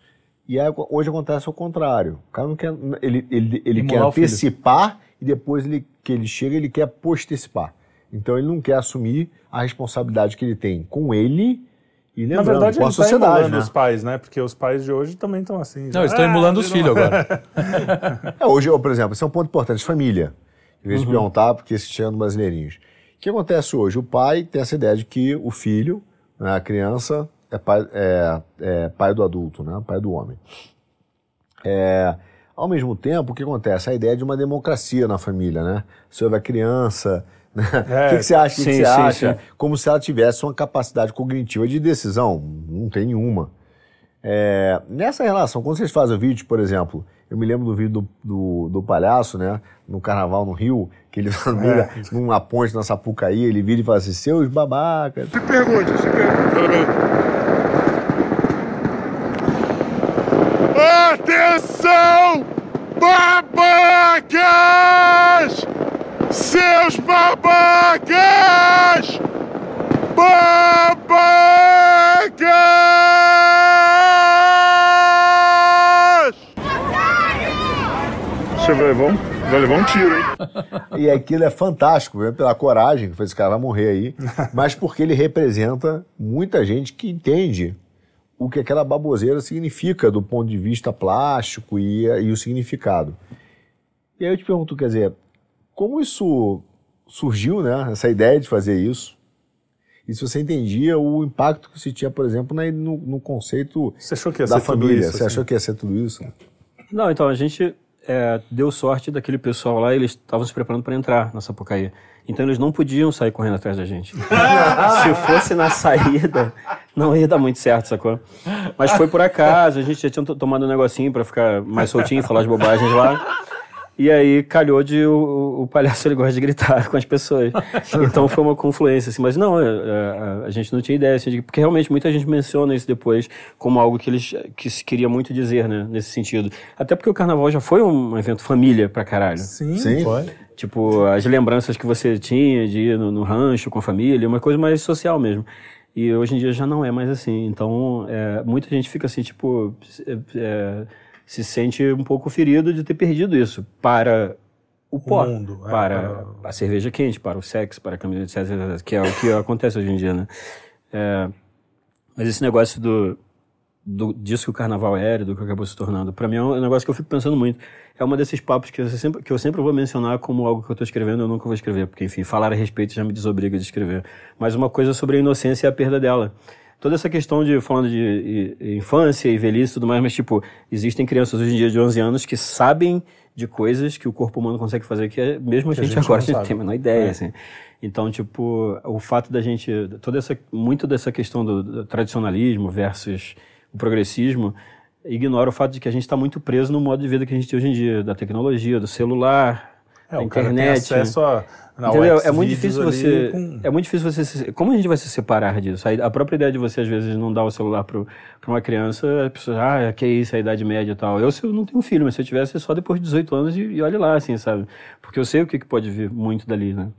E aí, hoje acontece o contrário. O cara não quer. Ele, ele, ele quer antecipar e depois ele, que ele chega, ele quer postecipar. Então ele não quer assumir a responsabilidade que ele tem com ele e Na lembrando, verdade, com a ele tá sociedade. emulando né? os pais, né? Porque os pais de hoje também estão assim. Não, eles estão Ah, emulando os filhos agora. É, hoje, por exemplo, esse é um ponto importante, família. Em Uhum. vez de perguntar, porque esse chegando brasileirinhos. O que acontece hoje? O pai tem essa ideia de que o filho, né, a criança, é pai, é, é pai do adulto, né, pai do homem. É, ao mesmo tempo, o que acontece? A ideia de uma democracia na família, né? Se houve a criança, né? É, o que, que você acha? O que, que sim, você sim, acha? sim. Como se ela tivesse uma capacidade cognitiva de decisão. Não tem nenhuma. É, nessa relação, quando vocês fazem o vídeo, por exemplo, eu me lembro do vídeo do, do, do palhaço, né? No carnaval no Rio, que ele meio da- numa ponte na Sapucaí, ele vira e fala assim: seus babacas. Se pergunte, se pergunte. Atenção, babacas! Seus! Babacas! Você vai levar um, vai levar um tiro, hein? E aquilo é fantástico, pela coragem, que foi esse cara vai morrer aí, mas porque ele representa muita gente que entende o que aquela baboseira significa do ponto de vista plástico e, e o significado. E aí eu te pergunto, quer dizer, como isso surgiu, né, essa ideia de fazer isso? E se você entendia o impacto que se tinha, por exemplo, na- no, no conceito Você achou que ia da ser tudo família? isso, você assim? achou que ia ser tudo isso? Não, então a gente é, deu sorte daquele pessoal lá, eles estavam se preparando para entrar na Sapucaí. Então eles não podiam sair correndo atrás da gente. se fosse na saída, não ia dar muito certo, sacou? Mas foi por acaso, a gente já tinha to- tomado um negocinho para ficar mais soltinho, falar as bobagens lá. E aí calhou de o, o- palhaço ele gosta de gritar com as pessoas. Então foi uma confluência, assim. Mas não, é, é, a, gente não tinha ideia, assim, de- porque realmente muita gente menciona isso depois como algo que eles que se queria muito dizer, né? Nesse sentido. Até porque o carnaval já foi um evento família pra caralho. Sim, Sim. Tipo, as lembranças que você tinha de ir no, no rancho com a família, uma coisa mais social mesmo. E hoje em dia já não é mais assim. Então, é, muita gente fica assim, tipo, é, é, se sente um pouco ferido de ter perdido isso para o pó, mundo, é, para a cerveja quente, para o sexo, para a camisa, etc, etc, que é o que acontece hoje em dia, né? É, mas esse negócio do, do, disso que o carnaval era, do que acabou se tornando, para mim é um negócio que eu fico pensando muito. É uma desses papos que eu sempre, que eu sempre vou mencionar como algo que eu estou escrevendo eu nunca vou escrever, porque, enfim, falar a respeito já me desobriga de escrever. Mas uma coisa sobre a inocência e a perda dela. Toda essa questão de, falando de infância e velhice e tudo mais, mas, tipo, existem crianças hoje em dia de 11 anos que sabem de coisas que o corpo humano consegue fazer que é- mesmo a Que a gente, gente agora a gente tem a menor ideia, assim. Então, tipo, o fato da gente, toda essa, muito dessa questão do, do tradicionalismo versus o progressismo, ignora o fato de que a gente está muito preso no modo de vida que a gente tem hoje em dia, da tecnologia, do celular, É, da internet. acesso a, Entendeu? É muito difícil você. com- É muito difícil você. se- Como a gente vai se separar disso? Aí, A própria ideia de você, às vezes, não dar o celular para uma criança, a pessoa, ah, que é isso, a idade média e tal. Eu, se eu não tenho filho, mas se eu tivesse, é só depois de 18 anos e, e olhe lá, assim, sabe? Porque eu sei o que, que pode vir muito dali, né?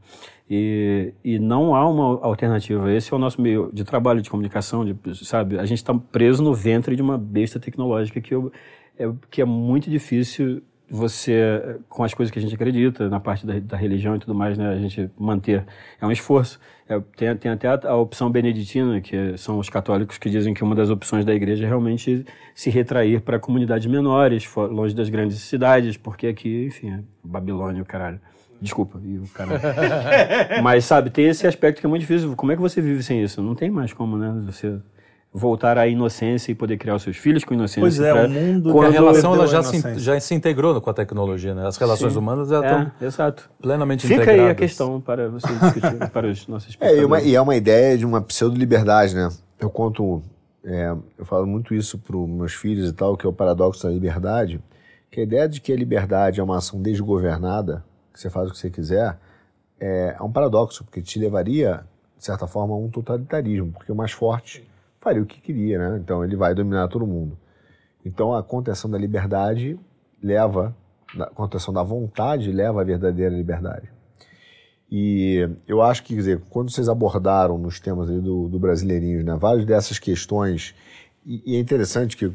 E, e não há uma alternativa. Esse é o nosso meio de trabalho, de comunicação, de, sabe? A gente está preso no ventre de uma besta tecnológica que, eu, é, que é muito difícil você, com as coisas que a gente acredita, na parte da, da religião e tudo mais, né, a gente manter. É um esforço. É, tem, tem até a, a opção beneditina, que são os católicos que dizem que uma das opções da igreja é realmente se retrair para comunidades menores, longe das grandes cidades, porque aqui, enfim, é Babilônia, o caralho. Desculpa, e o caralho. Mas, sabe, tem esse aspecto que é muito difícil. Como é que você vive sem isso? Não tem mais como, né? Você voltar à inocência e poder criar os seus filhos com inocência. Pois é, pra- o mundo quando- a relação ela já a se, já se integrou com a tecnologia, né? As relações humanas já estão É, exato. plenamente Fica integradas. aí a questão para você discutir, para os nossos É, e, uma- e é uma ideia de uma pseudo-liberdade, né? Eu conto, é, eu falo muito isso para os meus filhos e tal, que é o paradoxo da liberdade, que a ideia de que a liberdade é uma ação desgovernada, que você faz o que você quiser, é, é um paradoxo, porque te levaria, de certa forma, a um totalitarismo, porque o mais forte faria o que queria, né? Então ele vai dominar todo mundo. Então a contenção da liberdade leva, a contenção da vontade leva à verdadeira liberdade. E eu acho que, quer dizer, quando vocês abordaram nos temas do, do Brasileirinhos, né, várias dessas questões, e, e é interessante que,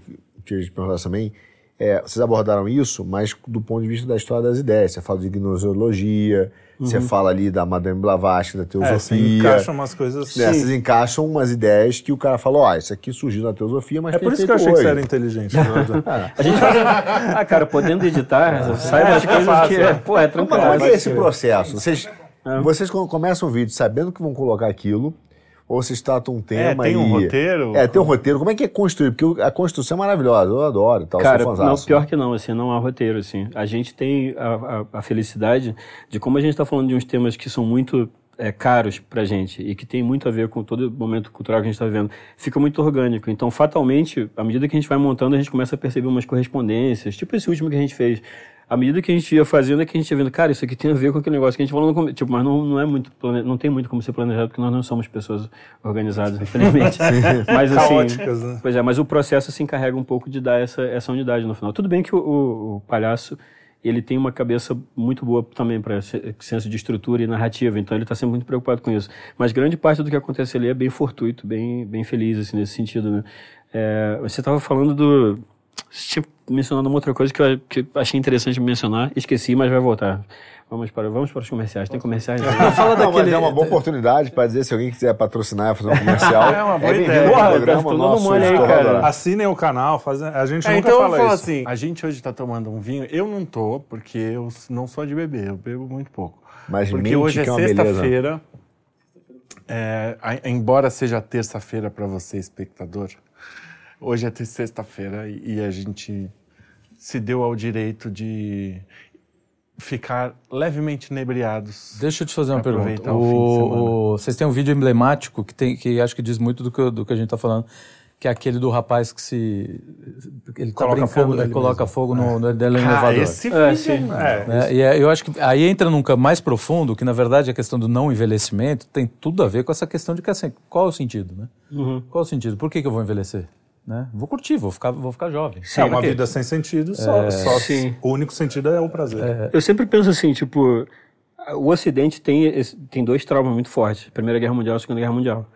que a gente perguntasse também, é, vocês abordaram isso, mas do ponto de vista da história das ideias. Você fala de gnoseologia, você fala ali da Madame Blavatsky, da É, você teosofia. encaixa umas coisas né, vocês encaixam umas ideias que o cara falou, ó, isso aqui surgiu na teosofia, mas É tem por isso que eu achei que você hoje. era inteligente. né? A gente faz. Ah, cara, podendo editar, saiba as coisas que. é, Pô, é Mas tranquilo. é é Mas- esse processo? Vocês, vocês começam o vídeo sabendo que vão colocar aquilo, ou vocês tratam um tema tem um e- roteiro? É, tem um roteiro. Como é que é construído? Porque a construção é maravilhosa, eu adoro e tal, Cara, sou não, pior que não, assim, não há roteiro, assim. A gente tem a, a- a felicidade de como a gente está falando de uns temas que são muito é, caros pra gente e que tem muito a ver com todo o momento cultural que a gente está vivendo, fica muito orgânico. Então, fatalmente, à medida que a gente vai montando, a gente começa a perceber umas correspondências, tipo esse último que a gente fez. À medida que a gente ia fazendo, é que a gente ia vendo, cara, isso aqui tem a ver com aquele negócio que a gente falou no começo. Tipo, mas não, não é muito, plane... não tem muito como ser planejado, porque nós não somos pessoas organizadas, infelizmente. mas assim, Caóticas, né? Pois é, mas o processo se encarrega um pouco de dar essa, essa unidade no final. Tudo bem que o, o- o palhaço ele tem uma cabeça muito boa também para senso de estrutura e narrativa, então ele está sempre muito preocupado com isso. Mas grande parte do que acontece ali é bem fortuito, bem, bem feliz assim, nesse sentido. Né? É, você estava falando do. Você tinha mencionado uma outra coisa que eu, que eu achei interessante mencionar, esqueci, mas vai voltar. Vamos para, vamos para os comerciais. Tem comerciais? Fala não, mas é uma boa oportunidade para dizer se alguém quiser patrocinar, fazer um comercial. É uma boa bem-vindo ideia. Porra, programa tá todo nosso, aí, cara. Assinem o canal, fazem... a gente É, nunca então eu fala falo isso. assim, a gente hoje tá tomando um vinho, eu não tô, porque eu não sou de beber, eu bebo muito pouco. Mas Porque mente hoje é é sexta-feira, é, embora seja terça-feira para você, espectador, hoje é sexta-feira e, e a gente se deu ao direito de ficar levemente inebriados. Deixa eu te fazer uma pergunta. o. O- vocês têm um vídeo emblemático que, tem, que acho que diz muito do que, do que a gente está falando, que é aquele do rapaz que se. Ele tá Coloca brincando, fogo ele coloca mesmo. fogo no, no, dele no Cara, elevador. esse É, vídeo, sim. mano. É, né? E é- eu acho que aí entra num campo mais profundo, que na verdade a questão do não envelhecimento tem tudo a ver com essa questão de que assim, qual é o sentido, né? Uhum. Qual é o sentido? Por que, que eu vou envelhecer? Né? Vou curtir, vou ficar, vou ficar jovem. é uma vida sem sentido, só, só Sim. o único sentido é o prazer. Eu sempre penso assim, tipo, o Ocidente tem, tem dois traumas muito fortes. Primeira Guerra Mundial e Segunda Guerra Mundial.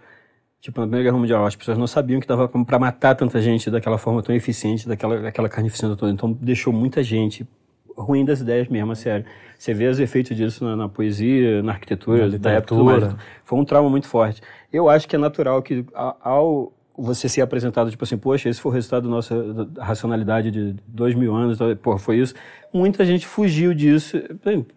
Tipo, na Primeira Guerra Mundial, as pessoas não sabiam que dava para matar tanta gente daquela forma tão eficiente, daquela, daquela carnificina toda. Então, deixou muita gente ruim das ideias mesmo, a sério. Você vê os efeitos disso na, na poesia, na arquitetura, Na da época tudo literatura. mais. Foi um trauma muito forte. Eu acho que é natural que ao você ser apresentado, tipo assim, poxa, esse foi o resultado da nossa da racionalidade de dois mil anos, pô, foi isso. Muita gente fugiu disso.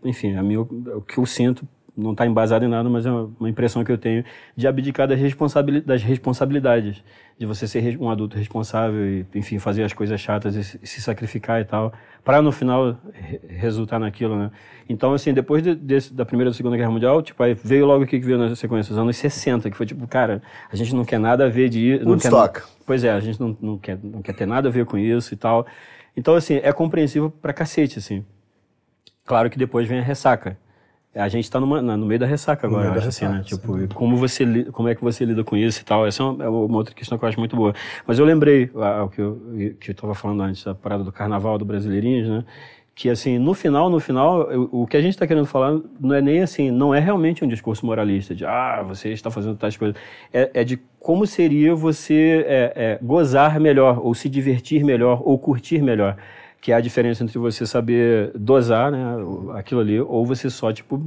Enfim, a mim, o que eu sinto não está embasado em nada, mas é uma, impressão que eu tenho de abdicar das, responsabili das responsabilidades, de você ser um adulto responsável e, enfim, fazer as coisas chatas e se, se sacrificar e tal, para no final re- resultar naquilo, né? Então, assim, depois de- desse- da Primeira e da Segunda Guerra Mundial, tipo, aí veio logo o que veio na sequência, os anos 60, que foi tipo, cara, a gente não quer nada a ver de... não quer- Woodstock. Pois é, a gente não, não, quer, não quer ter nada a ver com isso e tal. Então, assim, é compreensível pra cacete, assim. Claro que depois vem a ressaca. A gente tá na- no meio da ressaca agora, da acho, assim, né? ressaca, Tipo, como, você, como é que você lida com isso e tal. Essa é uma, é uma outra questão que eu acho muito boa. Mas eu lembrei ah, o que eu, que eu tava falando antes, a parada do carnaval, do Brasileirinhos, né? Que, assim, no final, no final, eu- o que a gente está querendo falar não é nem assim, não é realmente um discurso moralista de, ah, você está fazendo tais coisas. É, é de como seria você é, é, gozar melhor, ou se divertir melhor, ou curtir melhor. Que é a diferença entre você saber dosar né, aquilo ali, ou você só, tipo,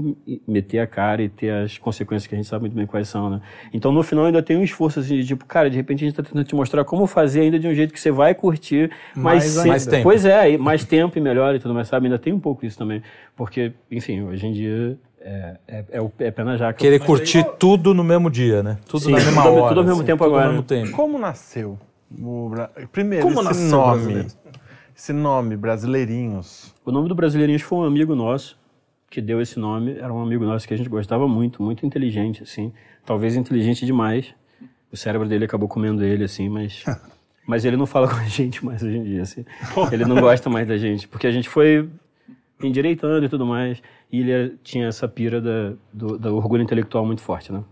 meter a cara e ter as consequências que a gente sabe muito bem quais são, né? Então, no final, ainda tem um esforço, assim, de tipo, cara, de repente a gente tá tentando te mostrar como fazer ainda de um jeito que você vai curtir mais, Mais. Mais tempo. Pois é, mais tempo e melhor e tudo mais, sabe? Ainda tem um pouco isso também. Porque, enfim, hoje em dia é, é, é o é pé na jaca. Querer curtir tudo no mesmo dia, né? Tudo Sim, na mesma tudo- hora. tudo ao mesmo assim, tempo agora, mesmo tempo. Como nasceu? o Primeiro, Como esse nasceu o nome. Esse nome, Brasileirinhos. O nome do Brasileirinhos foi um amigo nosso que deu esse nome. Era um amigo nosso que a gente gostava muito, muito inteligente, assim. Talvez inteligente demais. O cérebro dele acabou comendo ele, assim, mas... mas ele não fala com a gente mais hoje em dia, assim. Ele não gosta mais da gente, porque a gente foi endireitando e tudo mais. E ele tinha essa pira da, do, do orgulho intelectual muito forte, né?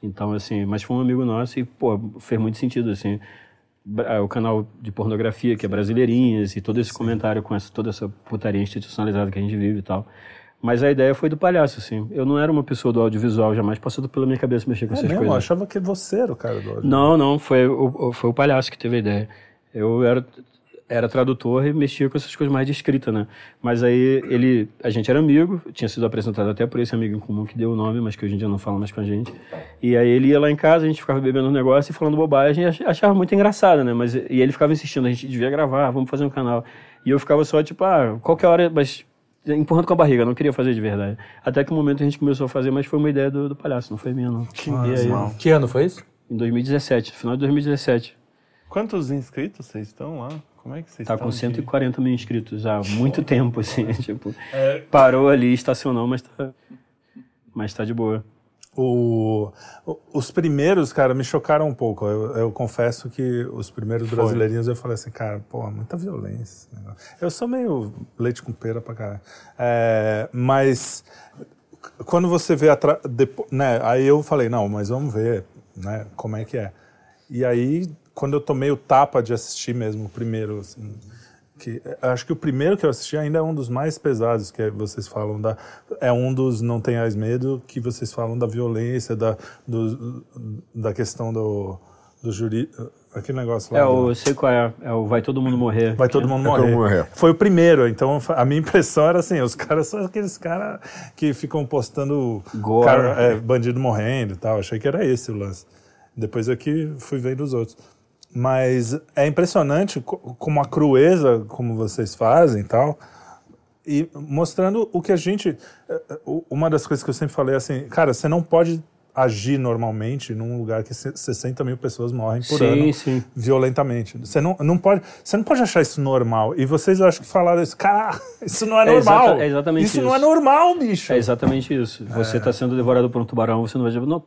Então, assim, mas foi um amigo nosso e, pô, fez muito sentido, assim. Bra- O canal de pornografia, que é Brasileirinhas, e todo esse comentário com essa, toda essa putaria institucionalizada que a gente vive e tal. Mas a ideia foi do palhaço, assim. Eu não era uma pessoa do audiovisual, jamais passou pela minha cabeça mexer com É essas mesmo? Eu coisas. achava que você era o cara do áudio. Não, não, foi o, o- foi o palhaço que teve a ideia. Eu era, era tradutor e mexia com essas coisas mais de escrita, né? Mas aí ele, a gente era amigo, tinha sido apresentado até por esse amigo em comum que deu o nome, mas que hoje em dia não fala mais com a gente. E aí ele ia lá em casa, a gente ficava bebendo um negócio e falando bobagem, e ach- achava muito engraçado, né? Mas, e ele ficava insistindo, a gente devia gravar, vamos fazer um canal. E eu ficava só, tipo, ah, qualquer hora, mas empurrando com a barriga, não queria fazer de verdade. Até que o momento a gente começou a fazer, mas foi uma ideia do, do palhaço, não foi minha, não. Que aí, Que ano foi isso? em 2017, final de 2017. Quantos inscritos vocês estão lá? Como é que vocês Tá estão? com de- 140 mil inscritos há muito tempo, assim, tipo, parou ali, estacionou, mas tá, mas tá de boa. O, os primeiros, cara, me chocaram um pouco. Eu, eu confesso que os primeiros brasileirinhos eu falei assim, cara, pô, muita violência. Eu sou meio leite com pera pra caralho. É, mas quando você vê atra- depo- né, aí eu falei, não, mas vamos ver, né, como é que é. E aí, quando eu tomei o tapa de assistir mesmo o primeiro, assim, que acho que o primeiro que eu assisti ainda é um dos mais pesados que vocês falam da é um dos não tenhais medo que vocês falam da violência da do, da questão do do juri aquele negócio lá É, do- o, eu sei qual é, é o Vai Todo Mundo Morrer. Vai todo mundo morrer. morrer. Foi o primeiro, então a minha impressão era assim: os caras são aqueles caras que ficam postando cara- é, bandido morrendo e tal. Achei que era esse o lance. Depois aqui fui vendo os outros. Mas é impressionante co- como a crueza, como vocês fazem e tal, e mostrando o que a gente. eh, eh, Uma das coisas que eu sempre falei é assim: cara, você não pode agir normalmente num lugar que se- 60 mil pessoas morrem por Sim, ano sim. violentamente. Você não, não pode, você não pode achar isso normal. E vocês acho que falaram isso, cara, isso não é É normal. exata- é exatamente isso. não é isso. normal, bicho. É exatamente isso. Você está sendo devorado por um tubarão, você não vai dizer, não,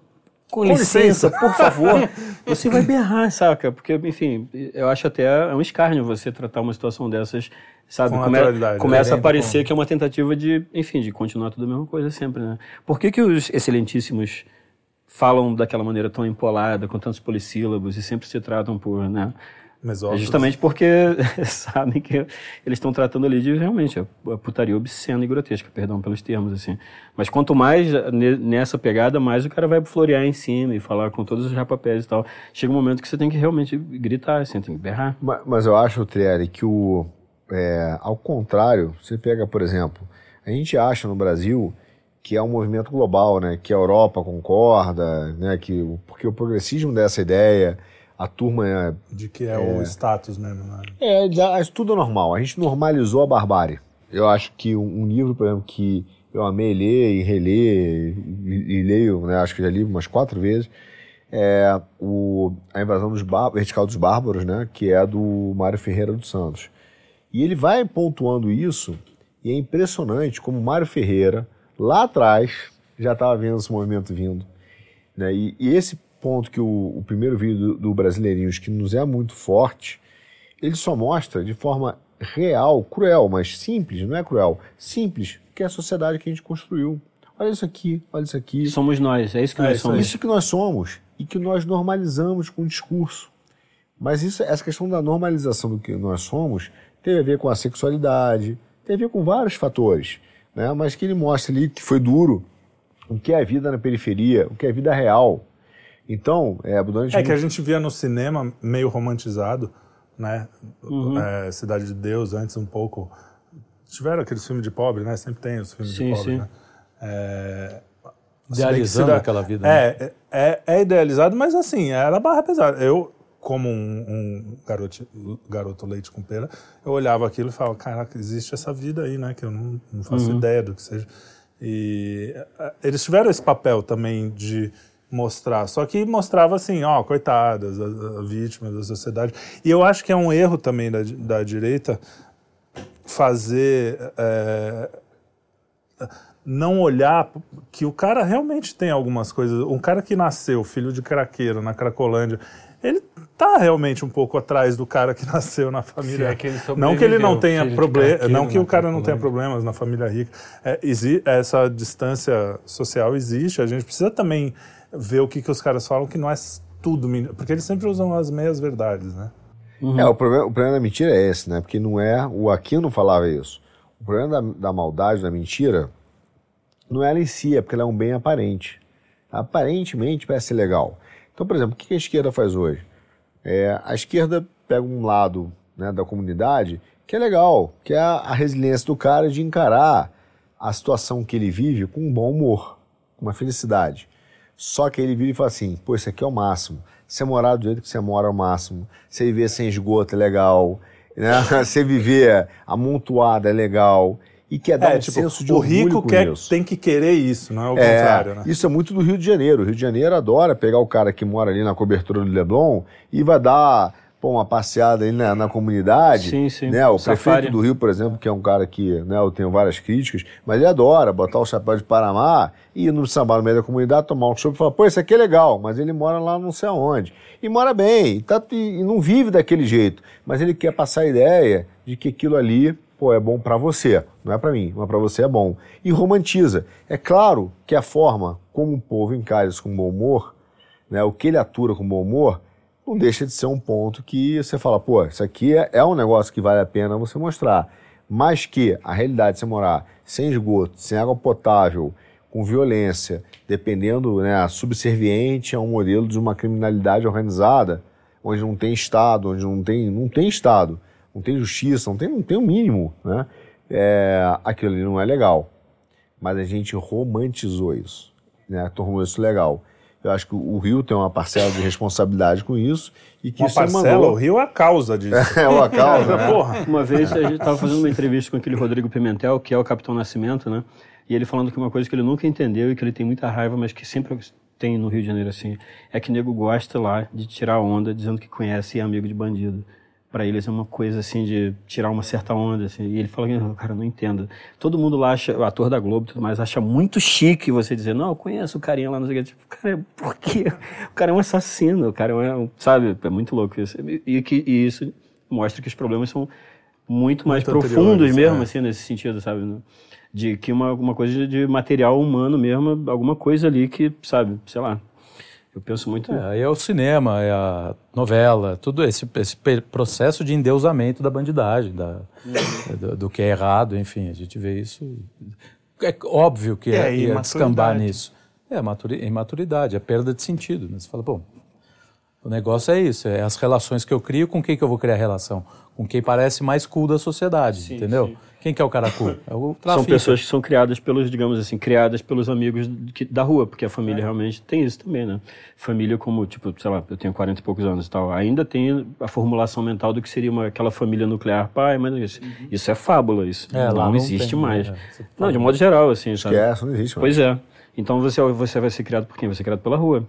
com, licença. licença, por favor. você vai berrar, saca? Porque, enfim, eu acho até é um escárnio você tratar uma situação dessas, sabe? Com Come- naturalidade, começa a né? parecer que é uma tentativa de, enfim, de continuar tudo a mesma coisa sempre, né? Por que, que os excelentíssimos falam daquela maneira tão empolada, com tantos polissílabos e sempre se tratam por, né? É Mesócrates. justamente porque sabem que eles estão tratando ali de realmente a a putaria obscena e grotesca, perdão pelos termos, assim. Mas quanto mais ne- nessa pegada, mais o cara vai florear em cima e falar com todos os rapapés e tal. Chega um momento que você tem que realmente gritar, assim, tem que berrar. Ma- Mas eu acho, Trieri, que o. é, ao contrário, você pega, por exemplo, a gente acha no Brasil que é um movimento global, né? Que a Europa concorda, né? Que, porque o progressismo dessa ideia, a turma é, De que é, o status mesmo. Né? é, já- isso tudo é normal. A gente normalizou a barbárie. Eu acho que um, um livro, por exemplo, que eu amei ler e reler, e, e leio, né, acho que já li umas quatro vezes, é o, A Invasão dos Bar- Vertical dos Bárbaros, né, que é do Mário Ferreira dos Santos. E ele vai pontuando isso, e é impressionante como o Mário Ferreira, lá atrás, já estava vendo esse movimento vindo. Né? E, e esse ponto que o, o primeiro vídeo do, do Brasileirinhos, que nos é muito forte, ele só mostra de forma real, cruel, mas simples, não é cruel, simples, que é a sociedade que a gente construiu. Olha isso aqui, olha isso aqui. Somos nós, é isso que nós isso somos. Isso que nós somos e que nós normalizamos com o discurso. Mas isso, essa questão da normalização do que nós somos tem a ver com a sexualidade, tem a ver com vários fatores. Né? Mas que ele mostra ali que foi duro, o que é a vida na periferia, o que é a vida real. Então, é, durante É que a gente via no cinema meio romantizado, né? Uhum. É, Cidade de Deus, antes um pouco. Tiveram aqueles filmes de pobre, né? Sempre tem os filmes Sim, de pobre, sim. né? É, Idealizando Cida- aquela vida. né? É, é, é idealizado, mas assim, era barra pesada. Eu, como um, um garoto, garoto leite com pera, eu olhava aquilo e falava, caraca, existe essa vida aí, né? Que eu não, não faço ideia do que seja. E eh, eles tiveram esse papel também de mostrar, só que mostrava assim, ó, coitadas, as, as vítimas da sociedade. E eu acho que é um erro também da, da direita fazer eh, não olhar que o cara realmente tem algumas coisas. Um cara que nasceu filho de craqueiro na Cracolândia, ele tá realmente um pouco atrás do cara que nasceu na família. é que não que ele não tenha problema, não que o cara não tenha problemas na família rica. É, essa distância social existe. A gente precisa também ver o que, que os caras falam que não é tudo, men- porque eles sempre usam as meias verdades, né? É, o problema, o problema da mentira é esse, né? Porque não é. O Aquino falava isso. O problema da, da maldade, da mentira, não é ela em si, é porque ela é um bem aparente. Aparentemente parece ser legal. Então, por exemplo, o que a esquerda faz hoje? É, a esquerda pega um lado né, da comunidade que é legal, que é a, a resiliência do cara de encarar a situação que ele vive com um bom humor, com uma felicidade. Só que ele vira e fala assim: pô, isso aqui é o máximo. Você morar do jeito que você mora é o máximo. Você viver sem esgoto é legal. Né? Você viver amontoado é legal. E quer dar É, um tipo, senso de o orgulho rico quer, isso. tem que querer isso, não é o É, contrário, né? Isso é muito do Rio de Janeiro. O Rio de Janeiro adora pegar o cara que mora ali na cobertura do Leblon e vai dar pô, uma passeada ali na, na comunidade. Sim, sim. Né? O Safari. prefeito do Rio, por exemplo, que é um cara que né, eu tenho várias críticas, mas ele adora botar o chapéu de Panamá e ir no samba no meio da comunidade, tomar um chopp e falar, pô, isso aqui é legal, mas ele mora lá não sei aonde. E mora bem, e, tá, e não vive daquele jeito, mas ele quer passar a ideia de que aquilo ali pô, é bom para você, não é para mim, mas para você é bom. E romantiza. É claro que a forma como o povo encara isso com bom humor, né, o que ele atura com bom humor, não deixa de ser um ponto que você fala, pô, isso aqui é, é um negócio que vale a pena você mostrar. Mas que a realidade de você morar sem esgoto, sem água potável, com violência, dependendo, né, subserviente a um modelo de uma criminalidade organizada, onde não tem Estado, onde não tem, não tem Estado, não tem justiça, não tem, não tem o mínimo, né? É, aquilo ali não é legal. Mas a gente romantizou isso, né? Tornou isso legal. Eu acho que o Rio tem uma parcela de responsabilidade com isso e que Uma isso parcela, emanou- o Rio é a causa disso. É uma causa, né? Porra. Uma vez a gente estava fazendo uma entrevista com aquele Rodrigo Pimentel, que é o Capitão Nascimento, né? E ele falando que uma coisa que ele nunca entendeu e que ele tem muita raiva, mas que sempre tem no Rio de Janeiro assim, é que nego gosta lá de tirar onda dizendo que conhece e é amigo de bandido. Pra eles é uma coisa assim de tirar uma certa onda, assim. E ele fala que, cara, não entendo. Todo mundo lá acha, o ator da Globo e tudo mais, acha muito chique você dizer, não, eu conheço o carinha lá, não sei o que. Tipo, cara, por quê? O cara é um assassino, o cara é um, sabe? É muito louco isso. E, que, e isso mostra que os problemas são muito mais Muito profundos anteriores, mesmo, é. assim, nesse sentido, sabe? De que uma, uma coisa de material humano mesmo, alguma coisa ali que, sabe, sei lá. Eu penso muito. É, aí é o cinema, é a novela, tudo esse, esse processo de endeusamento da bandidagem, da, do, do que é errado, enfim, a gente vê isso. É óbvio que É, é, ia imaturidade. descambar nisso. É a maturi- imaturidade, a perda de sentido. Né? Você fala, bom, O negócio é isso, é as relações que eu crio, com quem que eu vou criar relação? Com quem parece mais cool da sociedade, entendeu? Quem que é o cara cool? É o São pessoas que são criadas pelos, digamos assim, criadas pelos amigos que- da rua, porque a família realmente tem isso também, né? Família como, tipo, sei lá, eu tenho 40 e poucos anos e tal, ainda tem a formulação mental do que seria uma, aquela família nuclear, pai, mas isso, isso é fábula, isso É, não, não existe tem, mais. é, você não, de modo geral, assim, sabe? Esquece, não existe mais. Pois é. Então você, você vai ser criado por quem? Vai ser criado pela rua.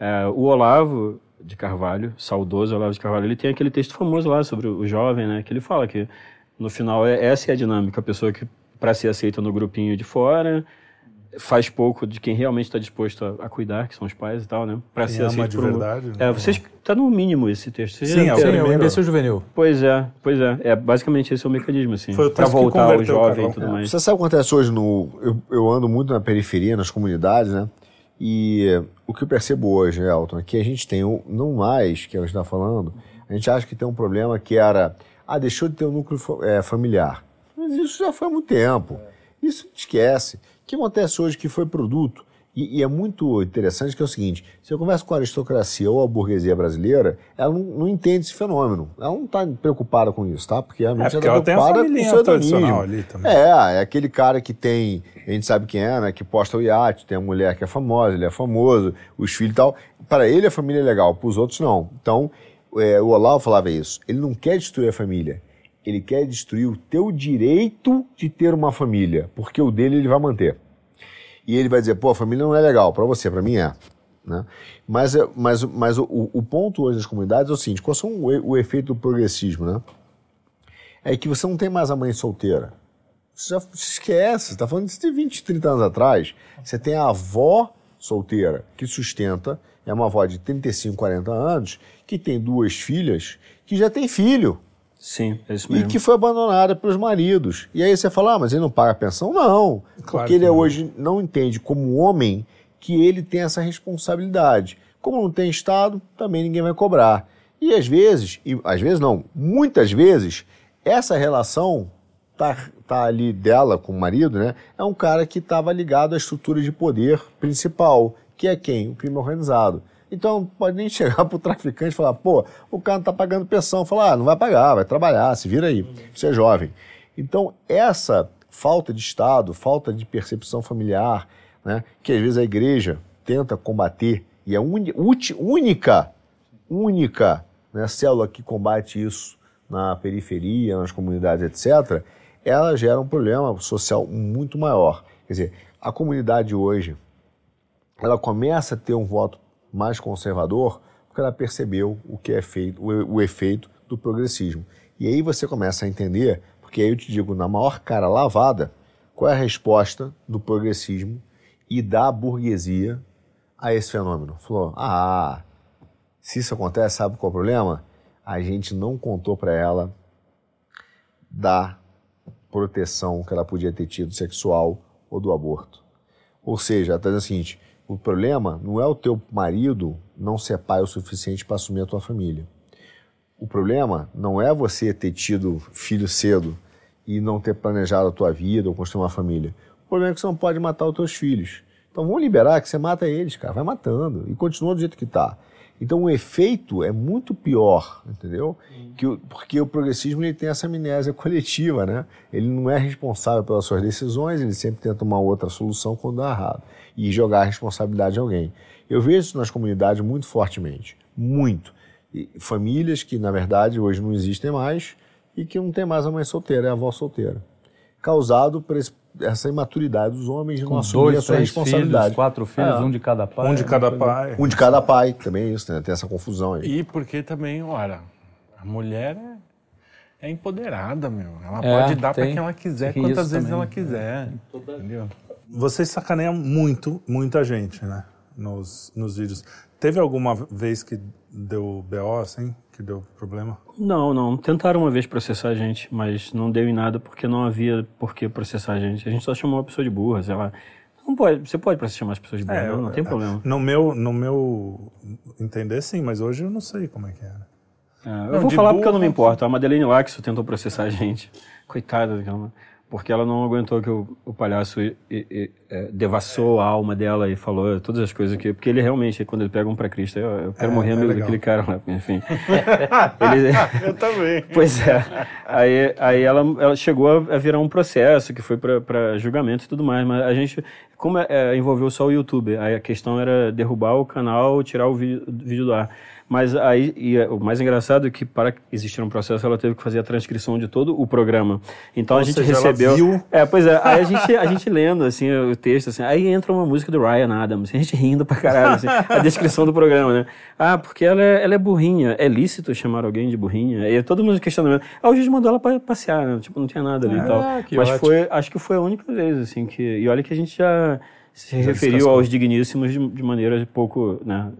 É, o Olavo de Carvalho, saudoso Olavo de Carvalho, ele tem aquele texto famoso lá sobre o jovem, né? Que ele fala que no final é, essa é a dinâmica, a pessoa que para ser aceita no grupinho de fora faz pouco de quem realmente está disposto a, a cuidar, que são os pais e tal, né? Para ser ama aceito de por um- verdade, né? É, vocês tá no mínimo esse texto. Vocês Sim, é o Sim, é o imbecil juvenil. Pois é, pois é. É basicamente esse é o mecanismo, assim. Foi o Para voltar o jovem e tudo mais. Você sabe o que acontece hoje no. Eu, eu ando muito na periferia, nas comunidades, né? E o que eu percebo hoje, Elton, é que a gente tem, um- não mais, que a gente está falando, a gente acha que tem um problema que era. Ah, deixou de ter um núcleo eh, familiar. Mas isso já foi há muito tempo. Isso esquece. O que acontece hoje que foi produto. E, e é muito interessante que é o seguinte: se eu converso com a aristocracia ou a burguesia brasileira, ela não, não entende esse fenômeno. Ela não está preocupada com isso, tá? Porque realmente É, porque ela ela tem a está preocupada familhinha com o tradicional ali também. É, é aquele cara que tem, a gente sabe quem é, né? Que posta o iate, tem a mulher que é famosa, ele é famoso, os filhos e tal. Para ele a família é legal, para os outros não. Então, é, o Olavo falava isso. Ele não quer destruir a família. Ele quer destruir o teu direito de ter uma família, porque o dele ele vai manter. E ele vai dizer, pô, a família não é legal, para você, para mim é. Né? Mas, é- mas, mas o, o ponto hoje das comunidades é o seguinte, qual são o, o efeito do progressismo, né? É que você não tem mais a mãe solteira. Você já esquece, você está falando disso de 20, 30 anos atrás. Você tem a avó solteira que sustenta, é uma avó de 35, 40 anos, que tem duas filhas, que já tem filho Sim, é isso e mesmo. que foi abandonada pelos maridos. E aí você fala, ah, mas ele não paga pensão? Não, porque que ele não. hoje não entende como homem que ele tem essa responsabilidade. Como não tem Estado, também ninguém vai cobrar. E às vezes, e às vezes não, muitas vezes, essa relação tá, tá ali dela com o marido, né? É um cara que estava ligado à estrutura de poder principal, que é quem? O crime organizado. Então pode nem chegar pro traficante e falar, pô, o cara não tá pagando pensão. Falar, ah, não vai pagar, vai trabalhar, se vira aí, você é jovem. Então, essa falta de Estado, falta de percepção familiar, né, que às vezes a igreja tenta combater, e a uni- uti- única, única né, célula que combate isso na periferia, nas comunidades, etc., ela gera um problema social muito maior. Quer dizer, a comunidade hoje, ela começa a ter um voto mais conservador porque ela percebeu o que é feito, o, o efeito do progressismo. E aí você começa a entender, porque aí eu te digo, na maior cara lavada, qual é a resposta do progressismo e da burguesia a esse fenômeno. Falou, ah, se isso acontece, sabe qual é o problema? A gente não contou para ela da proteção que ela podia ter tido sexual ou do aborto. Ou seja, ela está dizendo o seguinte: o problema não é o teu marido não ser pai o suficiente para assumir a tua família. O problema não é você ter tido filho cedo e não ter planejado a tua vida ou construir uma família. O problema é que você não pode matar os teus filhos. Então vamos liberar que você mata eles, cara. Vai matando e continua do jeito que está. Então o efeito é muito pior, entendeu? Que o- porque o progressismo ele tem essa amnésia coletiva, né? Ele não é responsável pelas suas decisões, ele sempre tenta uma outra solução quando dá errado e jogar a responsabilidade em alguém. Eu vejo isso nas comunidades muito fortemente, muito. E famílias que na verdade hoje não existem mais e que não tem mais a mãe solteira, é a avó solteira. Causado por esse- essa imaturidade dos homens de não assumir sua três responsabilidade. filhos, quatro filhos, É. um de cada pai. Um de é cada pai. Um de cada pai, também é isso, né? Tem essa confusão aí. E porque também, ora, a mulher é, é empoderada, meu. Ela É, pode dar para quem ela quiser, quantas vezes também. ela quiser. Entendeu? Vocês sacaneiam muito, muita gente, né? Nos, nos vídeos. Teve alguma vez que deu BO, assim? Que deu problema? Não, não. Tentaram uma vez processar a gente, mas não deu em nada porque não havia por que processar a gente. A gente só chamou uma pessoa de burra, sei lá. Não pode, você pode chamar as pessoas de burra, não, não tem problema. No meu, no meu entender, sim, mas hoje eu não sei como é que era. É, eu Não, vou falar porque eu não me burra- importo. A Madeleine Laxo tentou processar a gente. Coitada daquela. Porque ela não aguentou que o, o palhaço e- e- e, é, devassou a alma dela e falou todas as coisas que. Porque ele realmente, quando ele pega um pra Cristo, eu, eu quero morrer amigo daquele cara lá, enfim. ele, Eu também. Pois é. Aí, aí ela, ela chegou a, a virar um processo que foi para julgamento e tudo mais. Mas a gente, como é, é, envolveu só o YouTube, aí a questão era derrubar o canal, tirar o vídeo, o vídeo do ar. Mas aí, e é, o mais engraçado é que para existir um processo, ela teve que fazer a transcrição de todo o programa. Então a gente seja, ela recebeu. viu- É, pois é. Aí a gente, a gente lendo assim o texto, assim, aí entra uma música do Ryan Adams, a gente rindo pra caralho, assim, a descrição do programa, né? Ah, porque ela é, ela é burrinha. É lícito chamar alguém de burrinha? E todo mundo questionando. Ah, o juiz mandou ela pra passear, né? Tipo, não tinha nada ali e tal. Mas ótimo. foi, acho que foi a única vez, assim, que. E olha que a gente já se referiu aos digníssimos de, de maneira pouco, né?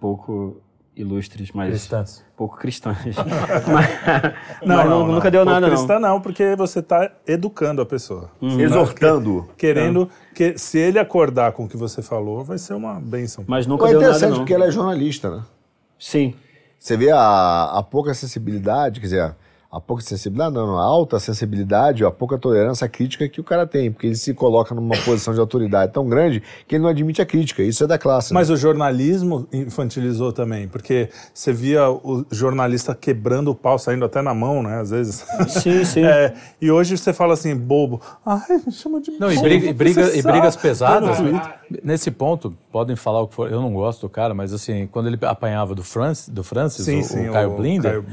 Pouco ilustres, mas. Cristãs. Pouco cristãs. mas mas não, nunca deu Pô, nada, não. cristã não, porque você está educando a pessoa. Exortando. Querendo que, se ele acordar com o que você falou, vai ser uma bênção. Mas nunca é deu nada, interessante não. porque ela é jornalista, né? Sim. Você vê a, a pouca sensibilidade, quer dizer, a pouca sensibilidade, não, não, a alta sensibilidade, a pouca tolerância à crítica que o cara tem, porque ele se coloca numa posição de autoridade tão grande que ele não admite a crítica. Isso é da classe. né? Mas o jornalismo infantilizou também, porque você via o jornalista quebrando o pau, saindo até na mão, né, às vezes. Sim, sim. É, e hoje você fala assim, bobo. Ai, me chama de Não, e, bobo, briga- e briga- e brigas pesadas. Né? Nesse ponto, podem falar o que for. Eu não gosto do cara, mas assim, quando ele apanhava do Francis, do Francis Sim, o, sim, o Caio o Blinder, Caio-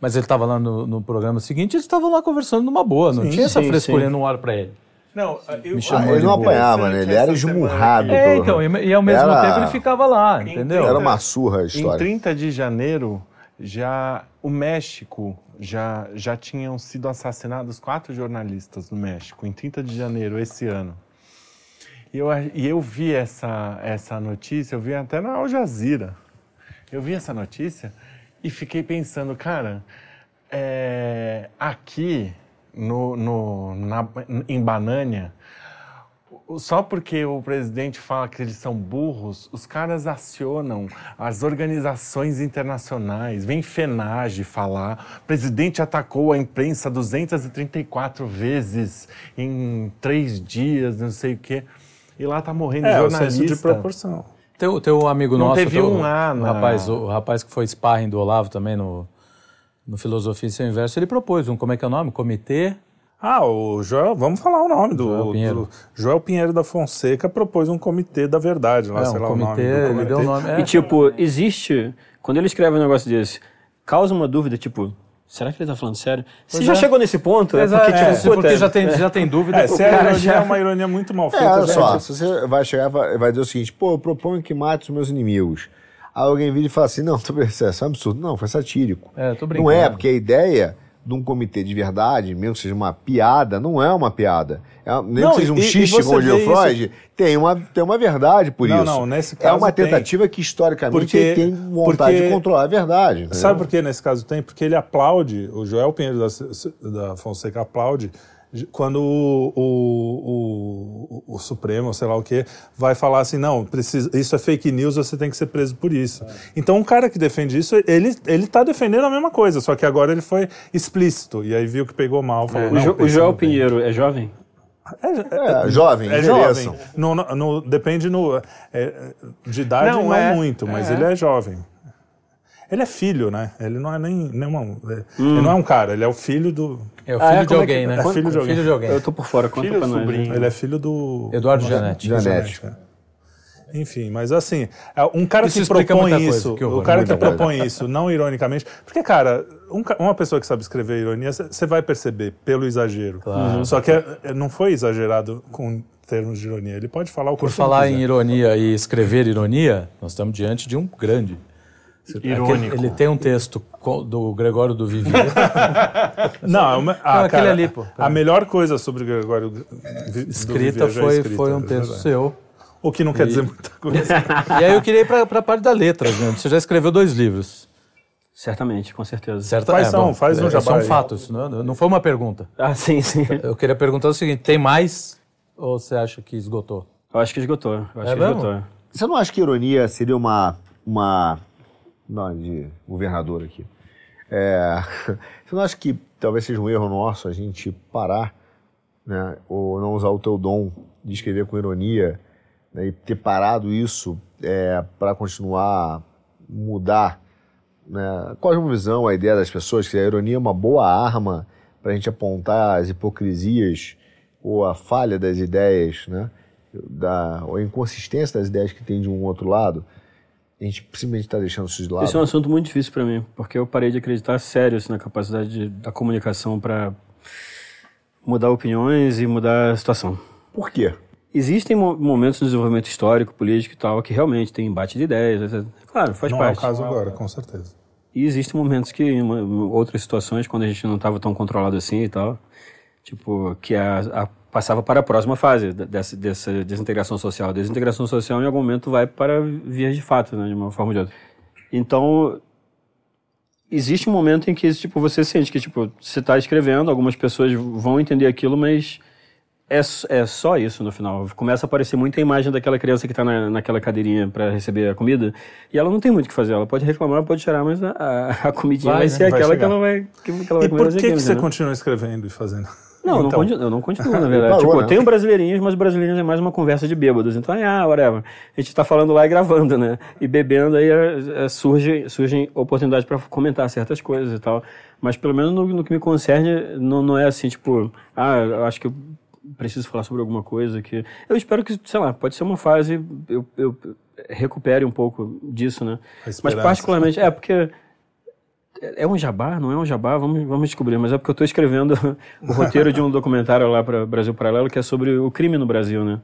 mas ele estava lá no, no programa seguinte, eles estavam lá conversando numa boa, não tinha essa sim, frescurinha, sim. não olho pra ele. Não, eu, Ah, ele não apanhava, né? Ele era esmurrado. É, pelo- então, e, e ao mesmo Era- tempo ele ficava lá, entendeu? Era uma surra a Em história. 30 de janeiro, já o México já, já tinham sido assassinados quatro jornalistas no México, em 30 de janeiro esse ano. E eu, e eu vi essa, essa notícia, eu vi até na Al Jazeera. Eu vi essa notícia e fiquei pensando, cara, é, aqui no, no, na, em Banânia, o- Só porque o presidente fala que eles são burros, os caras acionam as organizações internacionais. Vem FENAGE falar. O presidente atacou a imprensa 234 vezes em três dias, não sei o quê. E lá tá morrendo É, o jornalista. senso de proporção. Teu, teu amigo Não nosso, teve teu- um A o na- rapaz, o rapaz que foi sparring do Olavo também no, no Filosofia Sem Inverso, ele propôs um, como é que é o nome? Comitê Ah, o Joel, vamos falar o nome do Joel do Pinheiro. Joel Pinheiro da Fonseca propôs um comitê da verdade, lá, É, sei um lá o nome comitê, do ele comitê. deu o nome. É, E tipo, existe. Quando ele escreve um negócio desse, causa uma dúvida, tipo, será que ele tá falando sério? Você já é. chegou nesse ponto? Exato, porque, é, tipo, puta, porque já tem, já tem dúvida. É, cara ironia já- é uma ironia muito mal É, feita, olha já- só, se você vai chegar e vai vai dizer o seguinte, pô, eu proponho que mate os meus inimigos. Aí alguém vira e fala assim, não, tô isso é um absurdo. Não, foi satírico. É, tô Não brincando. é, porque a ideia de um comitê de verdade, mesmo que seja uma piada, não é uma piada. É, uma- Não, que seja um e- como diria o isso- Freud, tem uma, tem uma verdade por Não, isso. não, nesse é caso uma tem. tentativa que historicamente Porque- ele tem vontade porque- de controlar a verdade. entendeu? Sabe por que nesse caso tem? Porque ele aplaude, o Joel Pinheiro da, da Fonseca aplaude quando o, o, o, o Supremo, sei lá o que, vai falar assim, não, precisa, isso é fake news, você tem que ser preso por isso. Então um cara que defende isso, ele, ele tá defendendo a mesma coisa, só que agora ele foi explícito, e aí viu que pegou mal, falou, O, não, Jo- o pensa, Joel. Pinheiro é jovem? É, jovem, É envelheçam. jovem. No, no- no- depende no, é, de idade, Não, não, é- muito, mas ele é jovem. Ele é filho, né? Ele não é nem, nem uma, é- ele não é um cara, ele é o filho do. É o Ah, filho é? de é alguém, que- né? é filho de alguém. Filho de alguém. Eu tô por fora, conta Filho pra nós. sobrinho? Ele é filho do. Eduardo Janete. Janete. é. Enfim, mas assim, é, um cara Isso que propõe coisa, isso, que horror, o cara que coisa. propõe isso, não ironicamente, porque cara, um uma pessoa que sabe escrever ironia, você vai perceber pelo exagero. Só que é- é- não foi exagerado com termos de ironia. Ele pode falar o Por quanto falar em ironia e escrever ironia, nós estamos diante de um grande. Irônico. Ele tem um texto do Gregório do Vivier. Não, é uma, ah, aquele cara, ali, pô. A melhor coisa sobre o Gregório Vi- do escrita Vivier já é foi, escrita, foi um é texto verdade. seu. O que não quer dizer muita coisa. E aí eu queria ir para a parte da letra. Né? Você já escreveu dois livros. Certamente, com certeza. Certo? Quais são? Faz um é, jabá São fatos, não, não foi uma pergunta. Ah, sim, sim. Eu queria perguntar o seguinte: tem mais ou você acha que esgotou? Eu acho que esgotou. Eu acho É que mesmo? esgotou. Você não acha que ironia seria uma. uma não, de governador aqui. É, você não acha que talvez seja um erro nosso a gente parar né, ou não usar o teu dom de escrever com ironia, né, e ter parado isso é, para continuar mudar né, a cosmovisão, a ideia das pessoas, que a ironia é uma boa arma para a gente apontar as hipocrisias ou a falha das ideias, né, da, ou a inconsistência das ideias que tem de um outro lado, a gente simplesmente está deixando isso de lado. Esse é um assunto muito difícil para mim, porque eu parei de acreditar sério assim, na capacidade de- da comunicação para mudar opiniões e mudar a situação. Por quê? Existem mo- momentos no desenvolvimento histórico, político e tal, que realmente tem embate de ideias. etc. Claro, faz Não é parte. o caso agora, com certeza. E existem momentos que, em outras situações, quando a gente não estava tão controlado assim e tal, tipo, que a, a- passava para a próxima fase de- dessa, dessa desintegração social. A desintegração social, em algum momento, vai para vias de fato, né, de uma forma ou de outra. Então, existe um momento em que, tipo, você sente que, tipo, você está escrevendo, algumas pessoas vão entender aquilo, mas é, é só isso no final. Começa a aparecer muita imagem daquela criança que está na, naquela cadeirinha para receber a comida e ela não tem muito o que fazer. Ela pode reclamar, pode chorar, mas a, a, comidinha vai, Vai, ser né? Vai aquela que chegar. ela vai, que, que ela vai E comer por nas que, que você né? continua escrevendo e fazendo? Não, eu não Então, eu não continuo, na verdade. Parou, tipo, né? tem brasileirinhos, mas brasileirinhos é mais uma conversa de bêbados. Então, ah, whatever. A gente tá falando lá e gravando, né? E bebendo, aí é, é, surge, surgem oportunidades para comentar certas coisas e tal. Mas pelo menos no, no que me concerne, não, não é assim, tipo, ah, eu acho que eu preciso falar sobre alguma coisa que... Eu espero que, sei lá, pode ser uma fase, eu, eu recupere um pouco disso, né? Mas particularmente, é porque... É um jabá? Não é um jabá? Vamos, vamos descobrir. Mas é porque eu estou escrevendo o roteiro de um documentário lá para Brasil Paralelo que é sobre o crime no Brasil, né?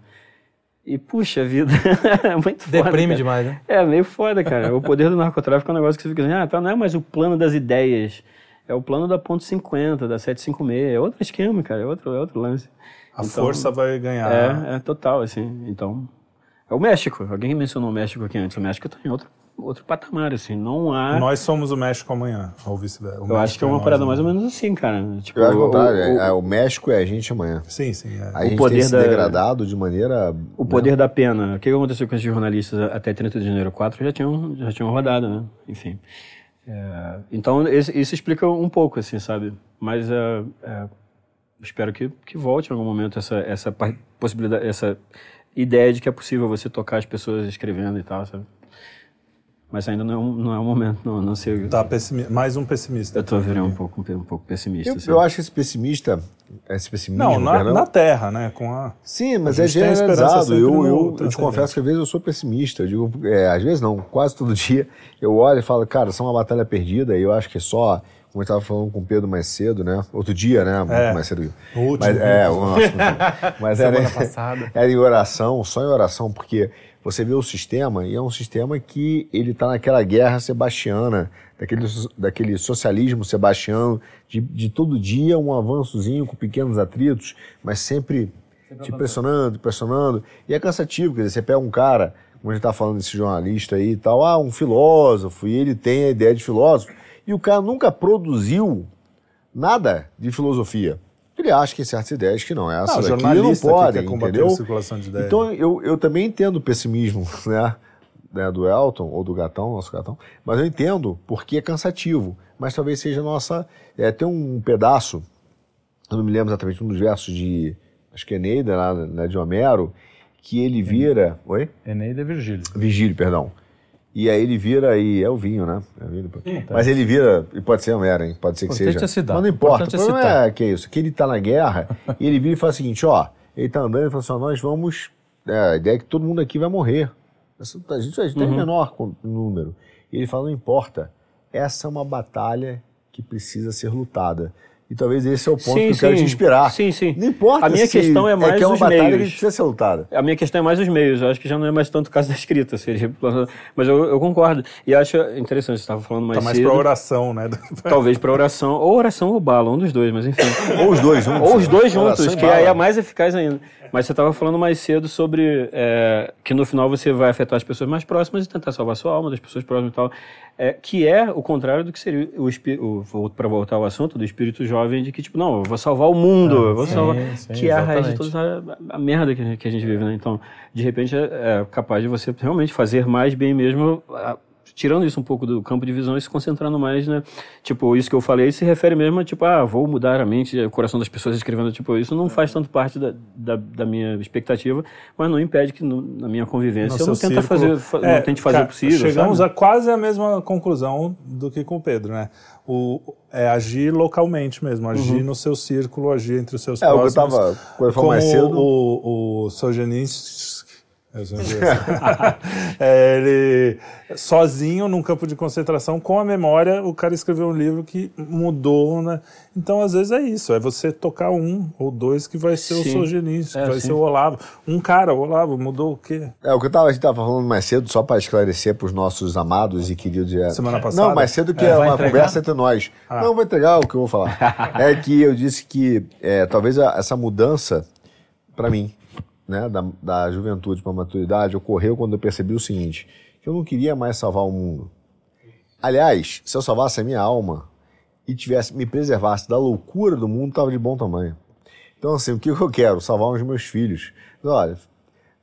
E, puxa vida, é muito foda. Deprime cara. demais, né? É, meio foda, cara. O poder do narcotráfico é um negócio que você fica assim, ah, tá, não é mais o plano das ideias. É o plano da ponto 50, da 756. É outro esquema, cara. É outro, é outro lance. A Então, força vai ganhar. É, é total, assim. Então, é o México. Alguém mencionou o México aqui antes. O México tá em outro, outro patamar, assim. Não há... Nós somos o México amanhã, ou vice-versa. O Eu acho que é uma nós parada mais ou menos assim, cara. Tipo, Eu acho o- o contrário. o- é- é, o México é a gente amanhã. Sim, sim. é. A gente poder tem se da- degradado de maneira. O poder da pena. O que aconteceu com esses jornalistas até 30 de janeiro 4 já tinham, já tinham rodado, né? Enfim. É, então, esse- isso explica um pouco, assim, sabe? Mas é, é, espero que, que volte em algum momento essa, essa possibilidade, essa ideia de que é possível você tocar as pessoas escrevendo e tal, sabe? Mas ainda não é um, não é um momento, não, não sei. Tá pessimi- mais um pessimista. Eu tô virando um pouco, um pouco pessimista. Eu, assim. eu acho esse pessimista. Esse pessimismo. Não, na, perdão, na Terra, né? Com a... Sim, mas A é generalizado. Eu, eu, eu te confesso que às vezes eu sou pessimista. Eu digo, é, às vezes não, quase todo dia eu olho e falo, cara, isso é uma batalha perdida. E eu acho que é só, como eu estava falando com o Pedro mais cedo, né? Outro dia, né? Muito É. mais cedo. O último. Mas, é, o nosso, mas era, Semana passada. era em oração, só em oração, porque você vê o sistema e é um sistema que ele está naquela guerra sebastiana, daquele, daquele socialismo sebastiano, de, de todo dia um avançozinho com pequenos atritos, mas sempre te pressionando, pressionando. E é cansativo, quer dizer, você pega um cara, como a gente está falando desse jornalista aí e tal, ah, um filósofo, e ele tem a ideia de filósofo, e o cara nunca produziu nada de filosofia. Ele acha que certas ideias que não é essa Não, daqui não jornalista que entendeu? a circulação de ideias. Então eu, eu também entendo o pessimismo, né? né, do Elton, ou do Gatão, nosso Gatão, mas eu entendo porque é cansativo, mas talvez seja a nossa... É, tem um pedaço, eu não me lembro exatamente, um dos versos de, acho que é Eneida, lá, né, de Homero, que ele vira... Oi? Eneida e Virgílio. Vigílio, perdão. E aí ele vira e é o vinho, né? É o vinho. Mas ele vira, e pode ser Homero, hein? Pode ser que Importante seja. é citar. Mas não importa. Importante O é problema citar. é que é isso, que ele tá na guerra e ele vira e fala o seguinte, ó, ele tá andando e fala assim, ó, nós vamos, é, a ideia é que todo mundo aqui vai morrer. Essa- A gente, a gente tem menor com- número. E ele fala, não importa, essa é uma batalha que precisa ser lutada. E talvez esse é o ponto Sim, que eu quero sim. te inspirar. Sim, sim. Não importa A minha se questão é mais que é uma os batalha que meios. precisa ser lutada. A minha questão é mais os meios. Eu acho que já não é mais tanto o caso da escrita. Seria... Mas eu, eu concordo. E acho interessante, você estava falando mais Tá mais cedo. pra oração, né? Talvez para oração. Ou oração ou bala, um dos dois, mas enfim. Ou os dois juntos. Ou os dois Oração juntos, que aí é mais eficaz ainda. Mas você estava falando mais cedo sobre é, que no final você vai afetar as pessoas mais próximas e tentar salvar a sua alma das pessoas próximas e tal. É, que é o contrário do que seria o, espí- o para voltar ao assunto do espírito jovem de que tipo não, eu vou salvar o mundo, eu vou sim, salvar, sim, que é a raiz de exatamente. toda a, a merda que a, gente, que a gente vive, né? Então, de repente é, é capaz de você realmente fazer mais bem mesmo a- tirando isso um pouco do campo de visão e se concentrando mais, né? Tipo, isso que eu falei se refere mesmo a, tipo, ah, vou mudar a mente, o coração das pessoas escrevendo, tipo, isso não faz tanto parte da, da, da minha expectativa, mas não impede que no- na minha convivência eu não, tenta círculo. fazer, fa- É, não tente fazer cara, o possível, Chegamos sabe? a quase a mesma conclusão do que com o Pedro, né? O, é agir localmente mesmo, agir no seu círculo, agir entre os seus É, o eu próximos. tava- quando eu como mais cedo- o, o digo assim. É, ele sozinho num campo de concentração com a memória o cara escreveu um livro que mudou né então às vezes é isso é você tocar um ou dois que vai ser o Sim. Solzhenitsyn É, vai sim. ser o Olavo um cara o Olavo mudou o quê É, o que eu tava, a gente tava falando mais cedo, só para esclarecer para os nossos amados e queridos. é- Semana passada? Não, mais cedo que É, é, uma entregar? conversa entre nós. Não, vou entregar o que eu vou falar. é que eu disse que é, talvez a- essa mudança, para mim, né, da, da juventude para a maturidade, ocorreu quando eu percebi o seguinte: que eu não queria mais salvar o mundo. Aliás, se eu salvasse a minha alma e tivesse me preservasse da loucura do mundo, estava de bom tamanho. Então, assim, o que eu quero? Salvar os meus filhos. Olha,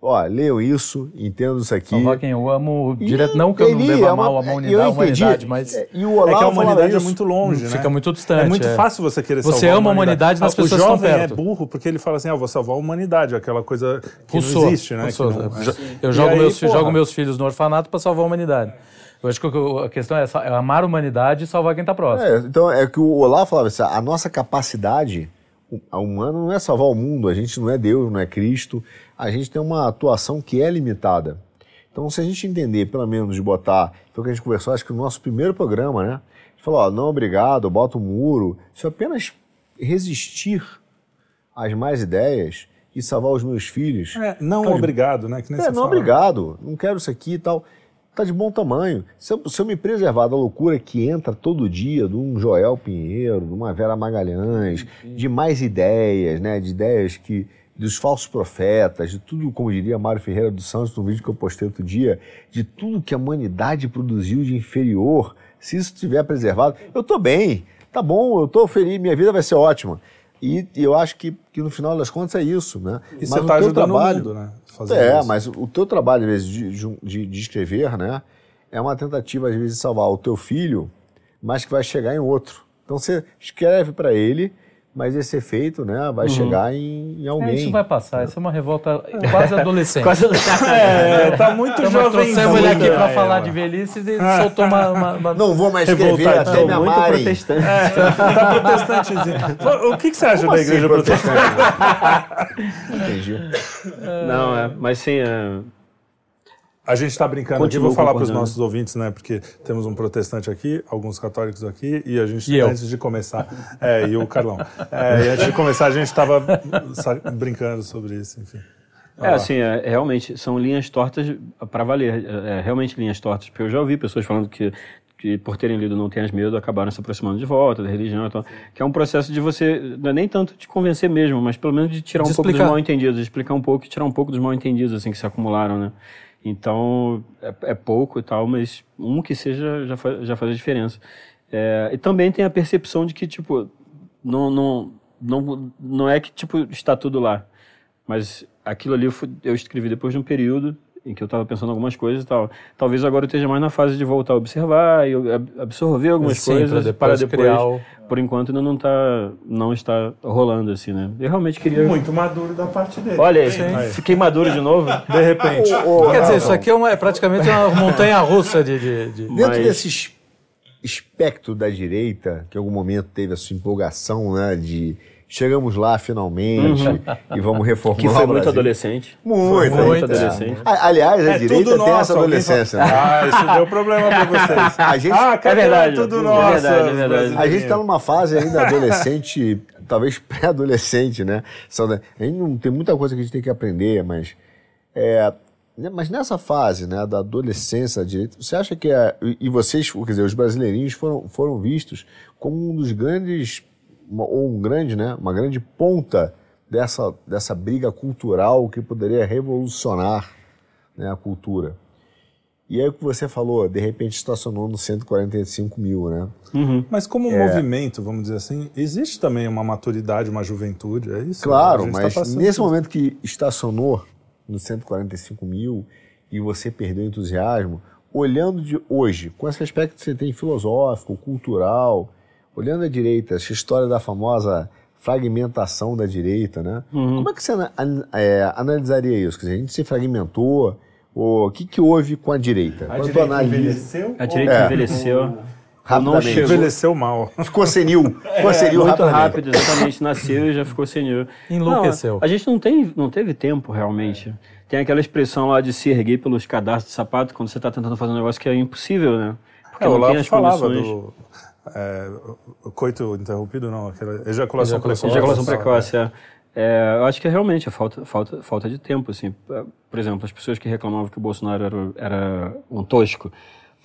olha leiam isso, entendam isso aqui. Salvar quem eu amo, direto, não que eu não deva é amar uma- a humanidade, eu a entendi. humanidade, mas É, E o é que Olavo a humanidade é isso. muito longe, né? Fica muito distante, É muito é. fácil você querer Você salvar ama a humanidade, mas as Ah, pessoas O estão jovem é perto. burro porque ele fala assim, ah, vou salvar a humanidade, aquela coisa que Rousseau, não existe, né? Rousseau. Não- Eu jo- Eu E jogo, aí, meus, porra, jogo meus filhos no orfanato para salvar a humanidade. Eu acho que o- a questão é, é amar a humanidade e salvar quem está próximo. É, então é que o Olavo falava assim, a nossa capacidade o- a humana não é salvar o mundo, a gente não é Deus, não é Cristo, a gente tem uma atuação que é limitada. Então se a gente entender, pelo menos, de botar, foi o que a gente conversou, acho que no nosso primeiro programa, né? A gente falou, ó, não obrigado, bota o muro, se eu apenas resistir às más ideias e salvar os meus filhos, É, não Tá de- obrigado, né? Que nem é, você não, fala. obrigado, não quero isso aqui e tal. Tá de bom tamanho. Se eu, se eu me preservar da loucura que entra todo dia de um Joel Pinheiro, de uma Vera Magalhães, de mais ideias, né? De ideias que. Dos falsos profetas, de tudo, como diria Mário Ferreira dos Santos, no vídeo que eu postei outro dia, de tudo que a humanidade produziu de inferior, se isso estiver preservado, eu tô bem, tá bom, eu tô feliz, minha vida vai ser ótima. E, e eu acho que, que no final das contas é isso, né? E Mas você o está ajudando trabalho- mundo, né? É, isso. mas o teu trabalho, às vezes, de, de, de escrever, né? É uma tentativa, às vezes, de salvar o teu filho, mas que vai chegar em outro. Então você escreve para ele, mas esse efeito, né, vai chegar em, em É, alguém. isso vai passar, isso é uma revolta quase adolescente. Quase... É, tá muito Então, jovem. trouxemos ele aqui para falar de velhice e soltou uma... uma- uma- Não vou mais escrever até me Tô muito amarem. protestante. Tá protestantezinho. O que, que você acha Como da assim, igreja protestante? Entendi. Não, é, mas sim, é, A gente está brincando aqui, Continuo vou falar para os nossos ouvintes, né? Porque temos um protestante aqui, alguns católicos aqui, e a gente, E eu. antes de começar, é, e o Carlão. É, e antes de começar, a gente estava brincando sobre isso, enfim. É, assim, é, é, realmente, são linhas tortas para valer. É, é, realmente linhas tortas. Porque eu já ouvi pessoas falando que, que por terem lido Não Tenhas Medo, acabaram se aproximando de volta da religião e tal. Que é um processo de você, não é nem tanto de convencer mesmo, mas pelo menos de tirar De um pouco dos explicar. mal entendidos, explicar um pouco e tirar um pouco dos mal entendidos, assim, que se acumularam, né? Então, é, é pouco e tal, mas um que seja já faz, já faz a diferença. É, e também tem a percepção de que, tipo, não, não, não, não é que, tipo, está tudo lá. Mas aquilo ali eu, fui- eu escrevi depois de um período em que eu estava pensando algumas coisas e tal. Talvez agora eu esteja mais na fase de voltar a observar e absorver algumas Sim, coisas pra depois para depois. criar o- Por enquanto ainda não tá, não está rolando assim, né? Eu realmente queria. Muito maduro da parte dele. Olha aí, fiquei maduro de novo. De repente. Quer dizer, isso aqui é, uma- é praticamente uma montanha-russa de... de- de- Dentro Mas- desse es- espectro da direita, que em algum momento teve a sua empolgação, né, de chegamos lá finalmente e vamos reformular Que foi o muito adolescente. Muito, Foi muito é. adolescente. A- Aliás, a É direita tudo tem nosso. essa adolescência. fala, né? Ah, isso deu problema para vocês. A gente, Ah, cadê? É verdade, tudo é nosso. verdade, é verdade. a gente está numa fase ainda adolescente, talvez pré-adolescente, né? A gente não tem muita coisa que a gente tem que aprender, mas é, né, mas nessa fase, né, da adolescência, direita, você acha que é, e e vocês, quer dizer, os brasileirinhos foram, foram vistos como um dos grandes uma- ou um grande, né, uma grande ponta dessa dessa briga cultural que poderia revolucionar, né, a cultura. E aí o que você falou, de repente estacionou no 145 mil, né? Mas como um É. movimento, vamos dizer assim, existe também uma maturidade, uma juventude, é isso? Claro, tá mas passando nesse momento que estacionou no 145 mil e você perdeu o entusiasmo, olhando de hoje, com esse aspecto que você tem filosófico, cultural, olhando a direita, essa história da famosa fragmentação da direita, né? Uhum. Como é que você é, analisaria isso? Quer dizer, a gente se fragmentou, ou o que, que houve com a direita? A Quando direita analisa- envelheceu? A direita É. envelheceu. Não chegou Envelheceu mal. Ficou senil. Ficou senil muito rapidamente. rápido, exatamente. Nasceu e já ficou senil. Enlouqueceu. Não, a gente não, tem, não teve tempo, realmente. Tem aquela expressão lá de se erguer pelos cadastros de sapato quando você está tentando fazer um negócio que é impossível, né? Porque É, o não tem as falava condições. do é, coito interrompido, não, aquela ejaculação, precoce. Ejaculação precoce, é. É, eu acho que é realmente é falta, falta, falta de tempo, assim. Por exemplo, as pessoas que reclamavam que o Bolsonaro era, era um tosco.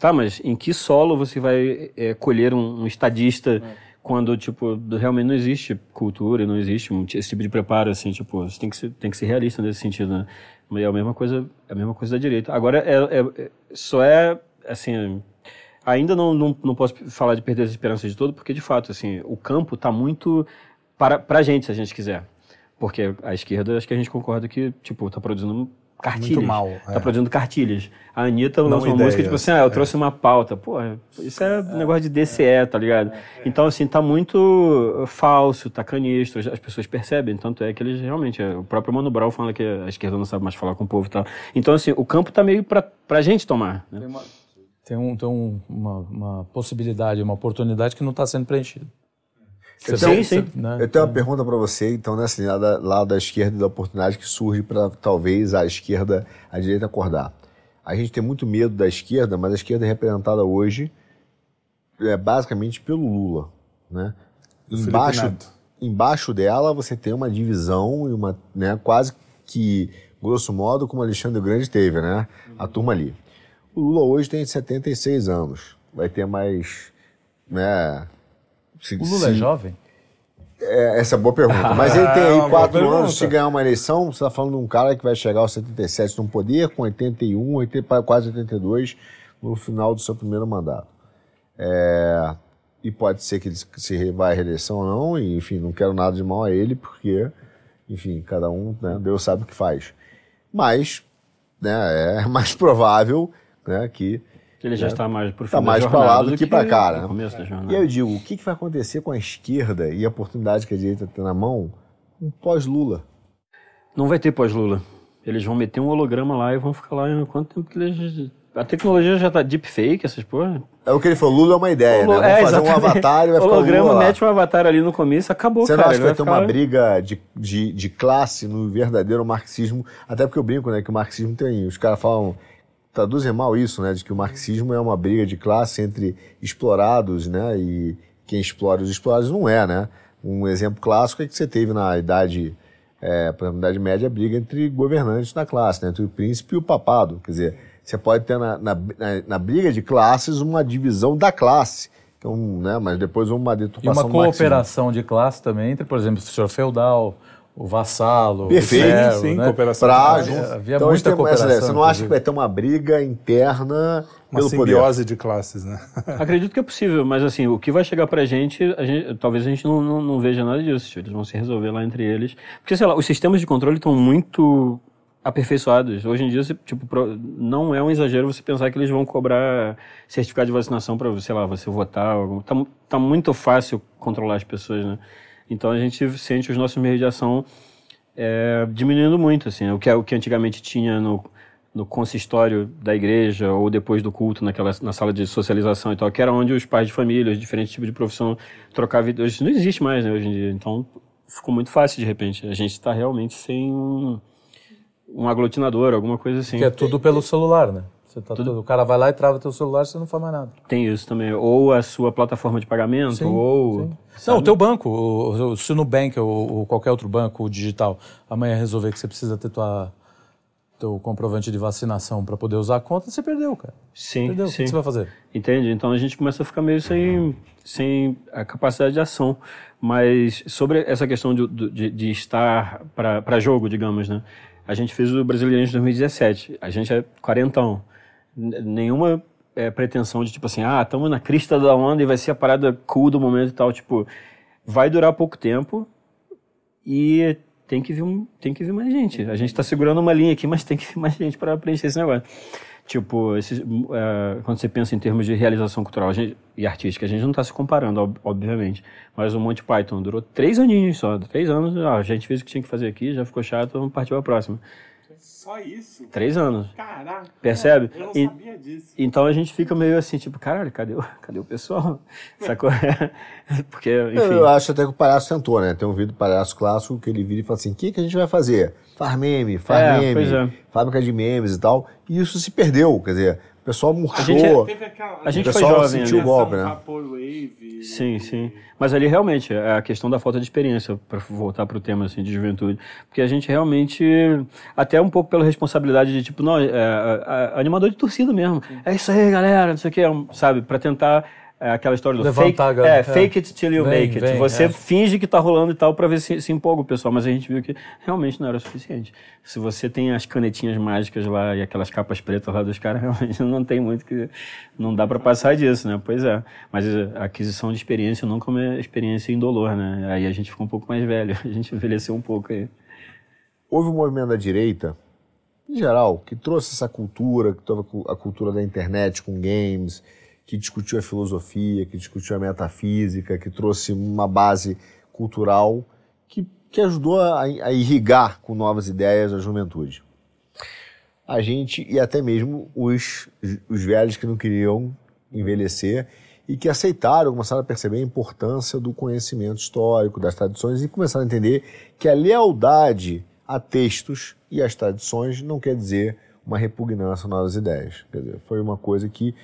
Tá, mas em que solo você vai é, colher um, um estadista quando, tipo, realmente não existe cultura e não existe um- esse tipo de preparo, assim, tipo, você tem que ser, tem que ser realista nesse sentido, né? É a mesma coisa, é a mesma coisa da direita. Agora, é, é- é- só é, assim, ainda não, não, não posso falar de perder as esperanças de todo, porque, de fato, assim, o campo está muito para, pra gente, se a gente quiser. Porque a esquerda, acho que a gente concorda que, tipo, tá produzindo cartilhas. Muito mal, Tá é. produzindo cartilhas. A Anitta lança uma ideias, música, tipo assim, ah, eu trouxe uma pauta. Pô, isso é, negócio de DCE, tá ligado? Então, assim, tá muito falso, tá canistro, as pessoas percebem. Tanto é que eles realmente, é, o próprio Mano Brown fala que a esquerda não sabe mais falar com o povo e tal. Então, assim, o campo tá meio pra, pra gente tomar. Né? Tem, um, tem um- uma, uma possibilidade, uma oportunidade que não está sendo preenchida. Eu Sim, tenho- sim. né? Eu tenho uma pergunta para você, então, nessa linha da, lá da esquerda e da oportunidade que surge para talvez a esquerda, a direita acordar. A gente tem muito medo da esquerda, mas a esquerda é representada hoje é basicamente pelo Lula, né? Embaixo, embaixo dela você tem uma divisão e uma, né, quase que grosso modo como Alexandre o Grande teve, né? A turma ali. O Lula hoje tem 76 anos, vai ter mais, né? se- O Lula é se- jovem? é, essa é boa pergunta. Mas ele tem É aí uma boa quatro pergunta. anos de ganhar uma eleição. Você está falando de um cara que vai chegar aos 77 no poder, com 81, 80, quase 82 no final do seu primeiro mandato. É, e pode ser que ele se vai à reeleição ou não, e, enfim, não quero nada de mal a ele, porque, enfim, cada um, né, Deus sabe o que faz. Mas, né, é mais provável né, que Ele já está mais fim Tá mais jornada lá do que pra cá, né? começo da jornada. E aí eu digo, o que, que vai acontecer com a esquerda e a oportunidade que a direita tem na mão um pós-Lula? Não vai ter pós-Lula. Eles vão meter um holograma lá e vão ficar lá quanto tempo que eles... A tecnologia já tá deepfake, essas porra. É o que ele falou, Lula é uma ideia, né? Holo- Vamos fazer um exatamente. avatar e vai ficar o holograma, Lula lá. mete um avatar ali no começo, acabou, Você cara. acha que vai ter uma briga de, de, de classe no verdadeiro marxismo? Até porque eu brinco, né, que o marxismo tem... Os caras falam... Traduzem mal isso, né? De que o marxismo é uma briga de classe entre explorados, né? E quem explora os explorados não é, né? Um exemplo clássico é que você teve na idade... É, Idade Média, a briga entre governantes da classe, né? Entre o príncipe e o papado. Quer dizer, você pode ter na, na, na- na briga de classes uma divisão da classe. Então, né? Mas depois uma E deturpação uma do marxismo. cooperação de classe também entre, por exemplo, o senhor feudal, o vassalo, Perfeito, o servo, sim, né? cooperação. Pra, havia então, a gente muita tem essa cooperação, Você não acha que vai ter uma briga interna Uma pelo poder? simbiose de classes, né? Acredito que é possível, mas assim, o que vai chegar pra gente, a gente- talvez a gente não, não, não veja nada disso. Eles vão se resolver lá entre eles. Porque, sei lá, os sistemas de controle estão muito aperfeiçoados. Hoje em dia, você, tipo, não é um exagero você pensar que eles vão cobrar certificado de vacinação para, sei lá, você votar. Tá, tá muito fácil controlar as pessoas, né? Então a gente sente os nossos meios de ação é, diminuindo muito, assim, o que, é- o que antigamente tinha no, no consistório da igreja ou depois do culto, naquela, na sala de socialização e tal, que era onde os pais de família, os diferentes tipos de profissão trocavam. Isso não existe mais, né, hoje em dia. Então, ficou muito fácil, de repente. A gente está realmente sem um, um aglutinador, alguma coisa assim. Que é tudo pelo celular, né? Você tá tudo- o cara vai lá e trava teu celular, você não faz mais nada. Tem isso também. Ou a sua plataforma de pagamento, Sim, ou... Não, o teu banco, o, o, se o Nubank ou, ou qualquer outro banco o digital amanhã resolver que você precisa ter tua, teu comprovante de vacinação para poder usar a conta, você perdeu, cara. Sim, Perdeu. O que sim. você vai fazer? Entende? Então a gente começa a ficar meio sem, sem a capacidade de ação. Mas sobre essa questão de, de, de estar para jogo, digamos, né? A gente fez o Brasileirinho de 2017. A gente é quarentão. Nenhuma é, pretensão de tipo assim, ah, estamos na crista da onda e vai ser a parada cool do momento e tal. Tipo, vai durar pouco tempo e tem que vir, um- tem que vir mais gente. A gente está segurando uma linha aqui, mas tem que vir mais gente para preencher esse negócio. Tipo, é, quando você pensa em termos de realização cultural gente- e artística, a gente não está se comparando, ob- obviamente. Mas o Monty Python durou três aninhos só, três anos. Ah, a gente fez o que tinha que fazer aqui, já ficou chato, vamos partir para a próxima. Só isso? Três anos. Caraca. Percebe? Eu não E- sabia disso. Então a gente fica meio assim, tipo, caralho, cadê o, cadê o pessoal? Sacou? Porque, enfim. Eu acho até que o palhaço tentou, né? Tem um vídeo do palhaço clássico que ele vira e fala assim: o que, que a gente vai fazer? Faz meme, faz É, meme, é. fábrica de memes e tal. E isso se perdeu, quer dizer, o pessoal murchou. gente- Teve aquela... A gente O foi pessoal jovem, sentiu o golpe, né? Vaporwave. Sim, sim. Mas ali realmente é a questão da falta de experiência, para voltar para o tema assim, de juventude. Porque a gente realmente, até um pouco pela responsabilidade de tipo, não, é, é, é, animador de torcida mesmo. É isso aí, galera, não sei o que, sabe? Para tentar. É, aquela história do fake, Levantar a galera. é, É. fake it till you Vem, make it. vem, Você é. finge que tá rolando e tal para ver se, se empolga o pessoal, mas a gente viu que realmente não era o suficiente. Se você tem as canetinhas mágicas lá e aquelas capas pretas lá dos caras, realmente não tem muito que. Não dá para passar disso, né? Pois é. Mas a aquisição de experiência nunca é uma experiência indolor, né? Aí a gente ficou um pouco mais velho, a gente envelheceu um pouco aí. Houve um movimento da direita, em geral, que trouxe essa cultura, que trouxe a cultura da internet com games, que discutiu a filosofia, que discutiu a metafísica, que trouxe uma base cultural que, que ajudou a, a irrigar com novas ideias a juventude. A gente, e até mesmo os, os velhos que não queriam envelhecer e que aceitaram, começaram a perceber a importância do conhecimento histórico, das tradições e começaram a entender que a lealdade a textos e às tradições não quer dizer uma repugnância a novas ideias. Quer dizer, foi uma coisa que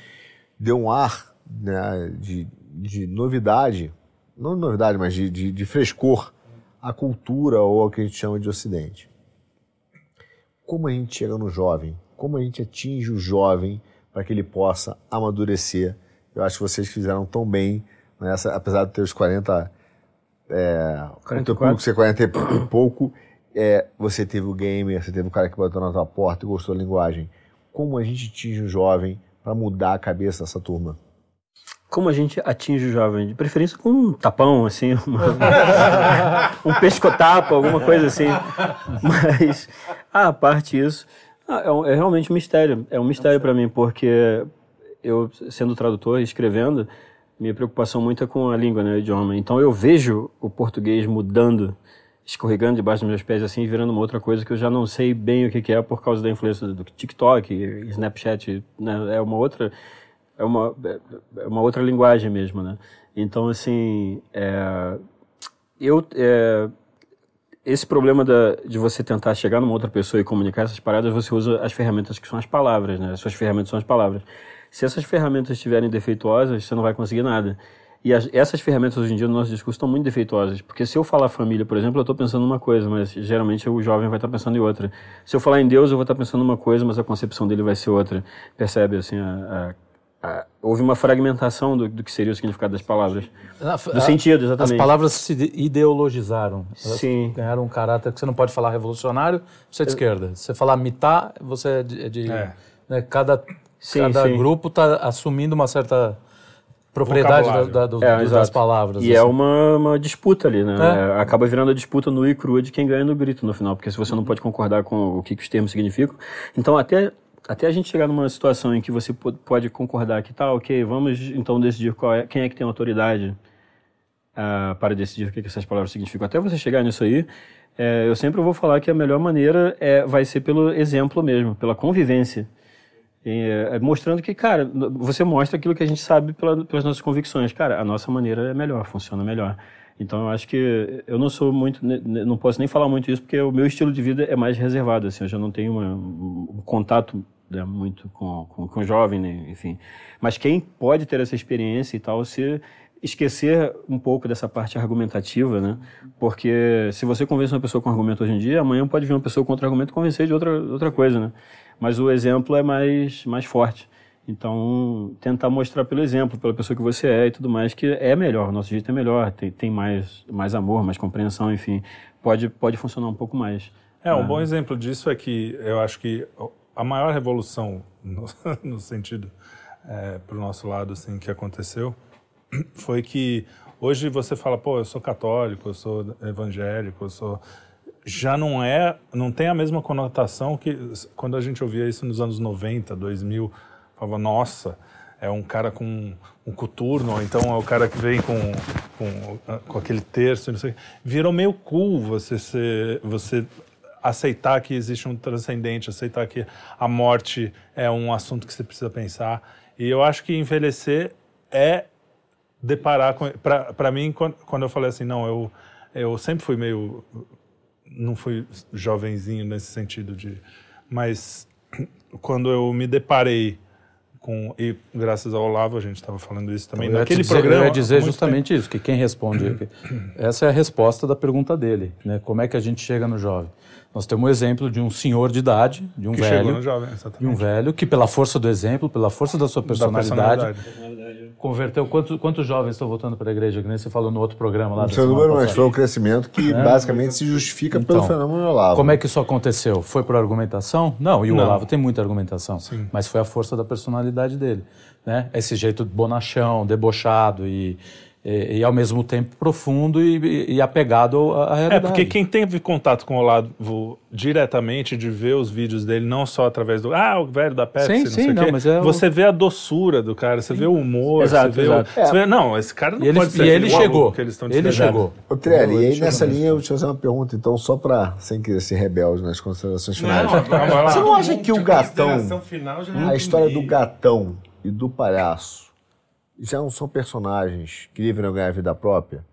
deu um ar né, de, de novidade, não de novidade, mas de, de, de frescor à cultura ou ao que a gente chama de Ocidente. Como a gente chega no jovem? Como a gente atinge o jovem para que ele possa amadurecer? Eu acho que vocês fizeram tão bem, nessa, apesar de ter os 40, é, o teu 44. público ser 40 e pouco, é, você teve o gamer, você teve o cara que bateu na tua porta e gostou da linguagem. Como a gente atinge o jovem para mudar a cabeça dessa turma? Como a gente atinge o jovem? De preferência com um tapão, assim, uma- um pescotapo, alguma coisa assim. Mas, à parte isso, ah, é, é realmente um mistério. É um mistério para mim, porque eu, sendo tradutor e escrevendo, minha preocupação muito é com a língua, né, o idioma. Então eu vejo o português mudando, escorregando debaixo dos meus pés, assim, virando uma outra coisa que eu já não sei bem o que é por causa da influência do TikTok, Snapchat, né, é uma outra é uma, é uma outra linguagem mesmo, né? Então, assim, é, eu, é, esse problema da, de você tentar chegar numa outra pessoa e comunicar essas paradas, você usa as ferramentas que são as palavras, né? As suas ferramentas são as palavras. Se essas ferramentas estiverem defeituosas, você não vai conseguir nada. E as- essas ferramentas hoje em dia no nosso discurso estão muito defeituosas. Porque se eu falar família, por exemplo, eu estou pensando numa coisa, mas geralmente o jovem vai estar pensando em outra. Se eu falar em Deus, eu vou estar pensando numa coisa, mas a concepção dele vai ser outra. Percebe, assim, a- a- a- houve uma fragmentação do, do que seria o significado das palavras. Do sentido, exatamente. As palavras se de- ideologizaram. Elas Sim. ganharam um caráter que você não pode falar revolucionário, você é de esquerda. Se você falar mitá, você é de. é de- É. né, cada Sim, cada sim. grupo está assumindo uma certa propriedade da, da- do- É, do- das palavras. E é assim. uma, uma disputa ali, né? É. É, acaba virando a disputa nua e crua de quem ganha no grito no final, porque se você não pode concordar com o que, que os termos significam. Então, até, até a gente chegar numa situação em que você po- pode concordar que tá, ok, vamos então decidir qual é, quem é que tem autoridade ah, para decidir o que, que essas palavras significam. Até você chegar nisso aí, é, eu sempre vou falar que a melhor maneira é, vai ser pelo exemplo mesmo, pela convivência. É, é, mostrando que, cara, você mostra aquilo que a gente sabe pela- pelas nossas convicções. Cara, a nossa maneira é melhor, funciona melhor. Então, eu acho que eu não sou muito, não posso nem falar muito isso, porque o meu estilo de vida é mais reservado, assim, eu já não tenho uma- um, contato né, muito com, com, com jovem, né, enfim. Mas quem pode ter essa experiência e tal, se esquecer um pouco dessa parte argumentativa, né? Porque se você convence uma pessoa com argumento hoje em dia, amanhã pode vir uma pessoa com outro argumento e convencer de outra, outra coisa, né? Mas o exemplo é mais, mais forte. Então, tentar mostrar pelo exemplo, pela pessoa que você é e tudo mais, que é melhor, o nosso jeito é melhor, tem, tem mais, mais amor, mais compreensão, enfim. Pode, pode funcionar um pouco mais. É, um bom exemplo disso é que eu acho que a maior revolução, no, no sentido para o nosso lado, assim, que aconteceu, foi que hoje você fala, pô, eu sou católico, eu sou evangélico, eu sou... já não é, não tem a mesma conotação que quando a gente ouvia isso nos anos 90, 2000, falava, nossa, é um cara com um coturno, ou então é o cara que vem com, com, com aquele terço, não sei. Virou meio cool você ser, você aceitar que existe um transcendente, aceitar que a morte é um assunto que você precisa pensar. E eu acho que envelhecer é deparar com. Para mim, quando, quando eu falei assim, não, eu, eu sempre fui meio. Não fui jovenzinho nesse sentido de. Mas quando eu me deparei com. E graças ao Olavo, a gente estava falando isso também. Eu naquele dizer, programa. Eu ia dizer justamente isso, que quem responde. essa é a resposta da pergunta dele, né? Como é que a gente chega no jovem? Nós temos um exemplo de um senhor de idade, de um Que velho, no jovem, de um velho que pela força do exemplo, pela força da sua Da personalidade, converteu quantos, quantos jovens estão voltando para a igreja? Que nem você falou no outro programa lá. Não sei o número, mas foi um crescimento que basicamente se justifica pelo Então, fenômeno Olavo. Como é que isso aconteceu? Foi por argumentação? Não, e o Não. Olavo tem muita argumentação, mas foi a força da personalidade dele. Né? Esse jeito bonachão, debochado e, e, e, ao mesmo tempo profundo e, e apegado à à É, realidade. porque quem teve contato com o Olavo diretamente, de ver os vídeos dele, não só através do. Ah, o velho da Pepsi, Sim, não sim, sei o não, quê. mas é o- Você vê a doçura do cara, você vê o humor, Exato, você vê exato. o. Você vê, não, esse cara não E ele, pode ser e ele chegou. Que eles estão Ele chegou. Ô, Trelli, e aí nessa linha eu vou te fazer uma pergunta, então, só para sem querer ser rebelde nas considerações finais. Não. Você não acha que o A gatão, consideração final já a história do gatão e do palhaço, já não são personagens que deveriam ganhar vida própria?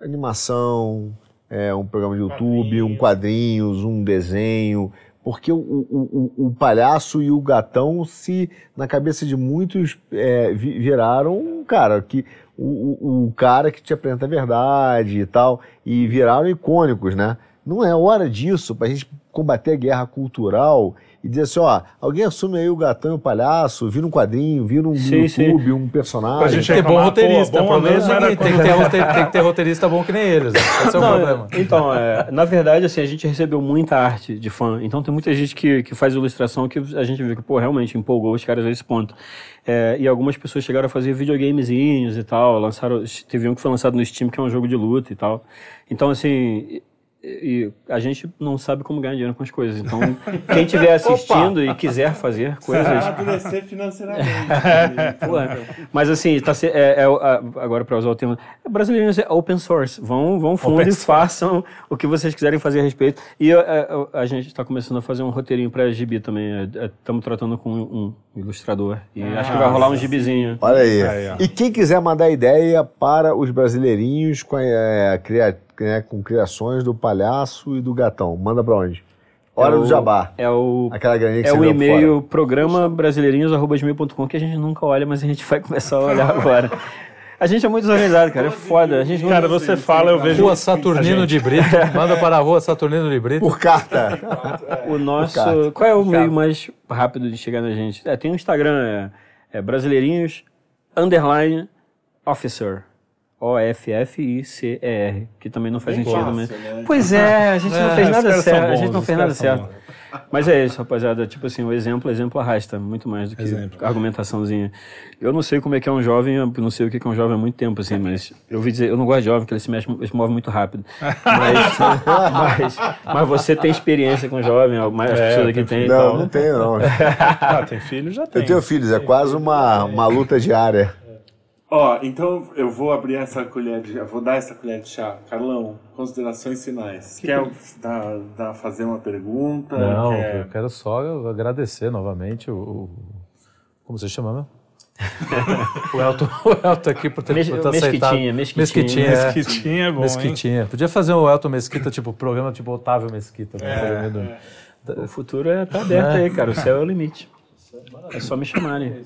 Animação, é, um programa de YouTube, um quadrinhos, um desenho. Porque o, o, o, o palhaço e o gatão, se na cabeça de muitos é, vi- viraram um cara que o, o, cara que te apresenta a verdade e tal, e viraram icônicos, né? Não é hora disso pra gente combater a guerra cultural e dizer assim, ó, alguém assume aí o gatão e o palhaço, vira um quadrinho, vira um Sim, sim. YouTube, um Pra personagem. gente Tem que ter bom roteirista. pô, o bom problema é tem que, ter roteirista, tem que ter roteirista bom que nem eles. né? Esse é o Não, problema. Então, é, na verdade, assim, a gente recebeu muita arte de fã. Então tem muita gente que, que faz ilustração que a gente vê que, pô, realmente empolgou os caras a esse ponto. É, e algumas pessoas chegaram a fazer videogamezinhos e tal. Lançaram, teve um que foi lançado no Steam, que é um jogo de luta e tal. Então, assim. E, a gente não sabe como ganhar dinheiro com as coisas. Então, quem estiver assistindo e quiser fazer coisas. Amadurecer financeiramente. Porra. Mas assim, tá é, é a- agora para usar o termo, é brasileiros é open source. Vão, vão fundo Open e source. façam o que vocês quiserem fazer a respeito. E é, é, a gente está começando a fazer um roteirinho para gibi também. Estamos tratando com um ilustrador. E acho que vai rolar um gibizinho. Olha aí. Aí. E quem quiser mandar ideia para os brasileirinhos com, é, cria- né, com criações do palhaço e do gatão, manda pra onde? Hora É do o- Jabá. É o, Aquela graninha que é você o e-mail programa brasileirinhos.com que a gente nunca olha, mas a gente vai começar a olhar agora. A gente é muito desorganizado, cara. É foda. A gente não- Cara, você fala, eu vejo. Rua Saturnino de Brito. Manda para a Rua Saturnino de Brito. Por carta. O nosso. carta. Qual é o meio mais rápido de chegar na gente? É, tem o Instagram, é, é brasileirinhos underline officer. O-F-F-I-C-E-R. Que também não faz sentido, mas. Pois é, a gente não É, fez nada certo. A bons, gente não fez nada certo. Mas é isso, rapaziada. Tipo assim, o exemplo, exemplo arrasta muito mais do que Exemplo. argumentaçãozinha. Eu não sei como é que é um jovem, eu não sei o que é um jovem há muito tempo, assim, mas eu ouvi dizer, eu não gosto de jovem, porque ele se mexe, ele se move muito rápido. Mas, mas, mas você tem experiência com jovem, mais É, pessoas aqui tem e Não, tal. não tenho, não. Ah, tem filho? Já tem. Eu tenho filhos, é quase uma, uma luta diária. Ó, então eu vou abrir essa colher de. Eu vou dar essa colher de chá. Carlão, considerações finais. Quer dar, dar, fazer uma pergunta? Não, Quer... eu quero só agradecer novamente o. o- como você chama mesmo? o Elton, o Elton aqui por ter, Mes- por ter aceitado. Mesquitinha, Mesquitinha. Mesquitinha, é. Mesquitinha é bom, hein? Mesquitinha. Podia fazer o Elton Mesquita, tipo, programa tipo Otávio Mesquita. né? O futuro é, tá aberto aí, cara. O céu é o limite. É só me chamarem.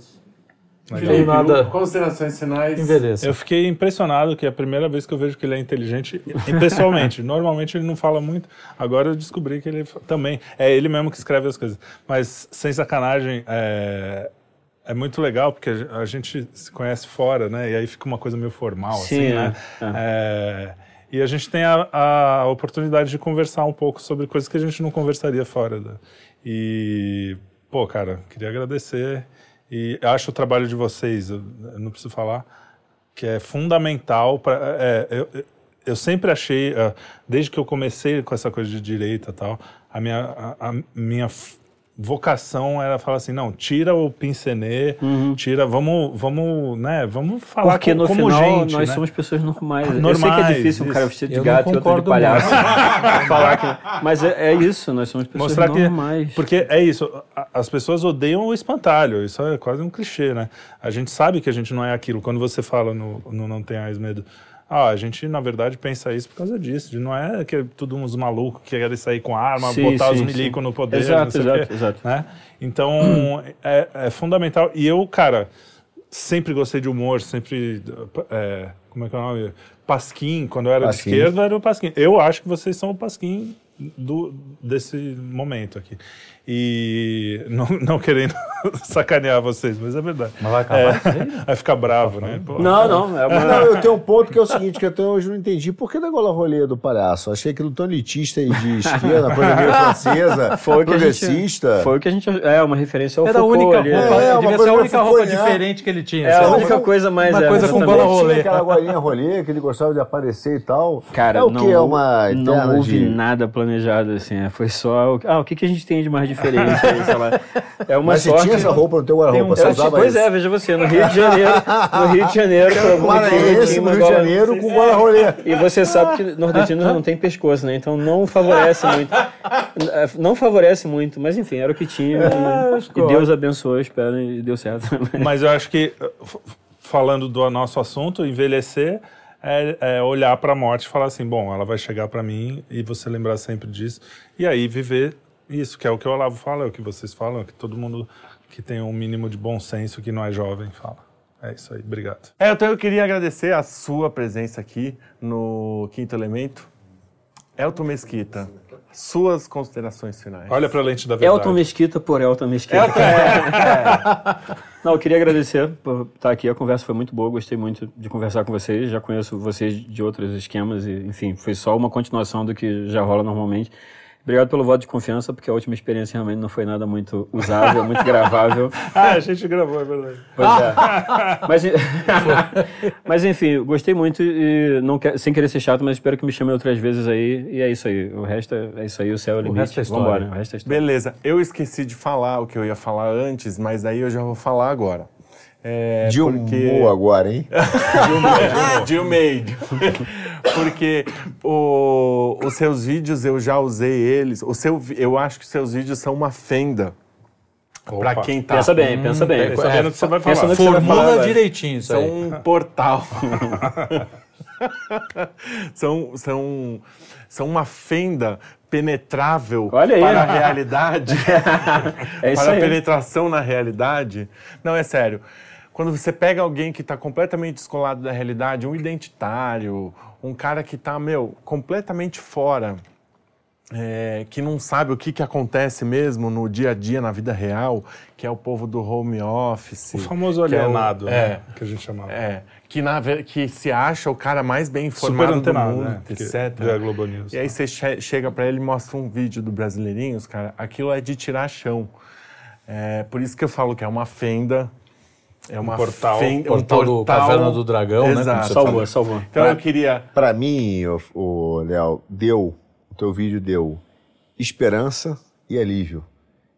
Tem nada. Considerações finais. Envelheça. Eu fiquei impressionado que é a primeira vez que eu vejo que ele é inteligente e pessoalmente. Normalmente ele não fala muito. Agora eu descobri que ele também. É ele mesmo que escreve as coisas. Mas, sem sacanagem, é, é muito legal porque a a gente se conhece fora, né? E aí fica uma coisa meio formal, Sim, assim, né? é, É, e a gente tem a, a oportunidade de conversar um pouco sobre coisas que a gente não conversaria fora. Da, e, pô, cara, queria agradecer. E acho o trabalho de vocês, não preciso falar, que é fundamental para. É, eu- eu sempre achei, ah, desde que eu comecei com essa coisa de direita e tal, a minha, a, a minha vocação era falar assim, não, tira o pincenê, tira, vamos, vamos, né, vamos falar Porque co- no como final gente, nós né? somos pessoas normais. eu sei que Normais, é difícil um cara isso. vestido de Eu não gato e outro de palhaço falar que. Mas é, é isso, nós somos pessoas Mostrar que. normais. Porque é isso, as pessoas odeiam o espantalho, isso é quase um clichê, né? A gente sabe que a gente não é aquilo. Quando você fala no, no Não Tenhais Medo, ah, a gente na verdade pensa isso por causa disso. de Não é que é tudo uns malucos que querem sair com arma, Sim, botar os sim, milicos sim. no poder. Exato, não sei o exato, quê, exato. Né? Então é, é fundamental. E eu, cara, sempre gostei de humor, sempre. é, como é que é o nome? Pasquim, quando eu era Pasquim. de esquerda, era o Pasquim. Eu acho que vocês são o Pasquim do, desse momento aqui. E não, não querendo sacanear vocês, mas é verdade. Mas vai acabar É, né? vai ficar bravo, né? Pô. Não, não, é uma. Não, eu tenho um ponto que é o seguinte, que até hoje eu não entendi. Por que da gola rolê do palhaço? Achei aquilo tão elitista e de esquerda, coisa meio francesa, Foi o que a gente- progressista. Foi o que a gente. É, uma referência ao Era a Foucault única ali. roupa, É, uma devia coisa ser a única roupa né? diferente que ele tinha. É a única coisa mais. uma é, coisa com exatamente. bola rolê. Tinha aquela golinha rolê que ele gostava de aparecer e tal. Cara, é o não, que? É uma não houve de... nada planejado, assim. é, Foi só. o- Ah, o que, que a gente tem de mais diferente aí, sei lá. É uma Mas você sorte. tinha essa roupa no teu guarda-roupa, você tinha- usava pois isso. é, veja você, no Rio de Janeiro, no Rio de Janeiro, por algum motivo, Maranhense, tinha no uma Rio de Janeiro, com gola rolê. E você sabe que nordestino não tem pescoço, né? Então não favorece muito. Não favorece muito, mas enfim, era o que tinha. E, e Deus abençoou, espero, e deu certo. Mas eu acho que, f- falando do nosso assunto, envelhecer é, é olhar para a morte e falar assim: bom, ela vai chegar para mim e você lembrar sempre disso. E aí viver isso, que é o que o Olavo fala, é o que vocês falam, é o que todo mundo que tem um mínimo de bom senso, que não é jovem, fala. É isso aí, obrigado. É, então eu queria agradecer a sua presença aqui no Quinto Elemento. Elton Mesquita, suas considerações finais. Olha para a lente da verdade. Elton Mesquita por Elton Mesquita. Não, eu queria agradecer por estar aqui. A conversa foi muito boa, gostei muito de conversar com vocês. Já conheço vocês de outros esquemas e, enfim, foi só uma continuação do que já rola normalmente. Obrigado pelo voto de confiança, porque a última experiência realmente não foi nada muito usável, muito gravável. Ah, a gente gravou, é verdade. Pois é. Mas, mas enfim, gostei muito e não quer, sem querer ser chato, mas espero que me chamem outras vezes aí. E é isso aí. O resto é, é isso aí, o céu é o limite. resto é história. Vambora, o resto é história. Beleza, eu esqueci de falar o que eu ia falar antes, mas aí eu já vou falar agora. É, Dilma porque... agora, hein? Dilmade. Porque o- os seus vídeos eu já usei eles. O seu, eu acho que seus vídeos são uma fenda pra Opa. quem tá. Pensa bem, pensa bem. Tô sabendo o que você vai Pensa falar. que você vai falar, Formula direitinho isso São aí. um portal. são, são, são uma fenda penetrável Olha aí. para a realidade. É isso para a penetração na realidade. Não, é sério. Quando você pega alguém que está completamente descolado da realidade, um identitário, um cara que está, meu, completamente fora, é, que não sabe o que, que acontece mesmo no dia a dia, na vida real, que é o povo do home office. O famoso que é o- alienado, é, né? Que a gente chamava. é, que, na, que se acha o cara mais bem informado do mundo, né? Etc. a Globo News, e aí né? você che- chega pra ele e mostra um vídeo do Brasileirinhos, cara, aquilo é de tirar chão. É, por isso que eu falo que é uma fenda, é uma portal. fenda, Portal do Caverna do Dragão, né, Exato. você Salvou, salvou. Então eu queria... Pra mim, o, o Léo, deu, o teu vídeo deu esperança e alívio.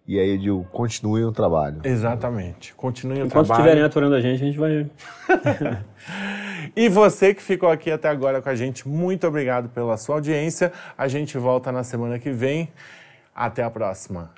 E aí eu digo, continue o trabalho. Exatamente. Continue o Enquanto trabalho. estiverem aturando a gente, a gente vai. E você que ficou aqui até agora com a gente, muito obrigado pela sua audiência. A gente volta na semana que vem. Até a próxima.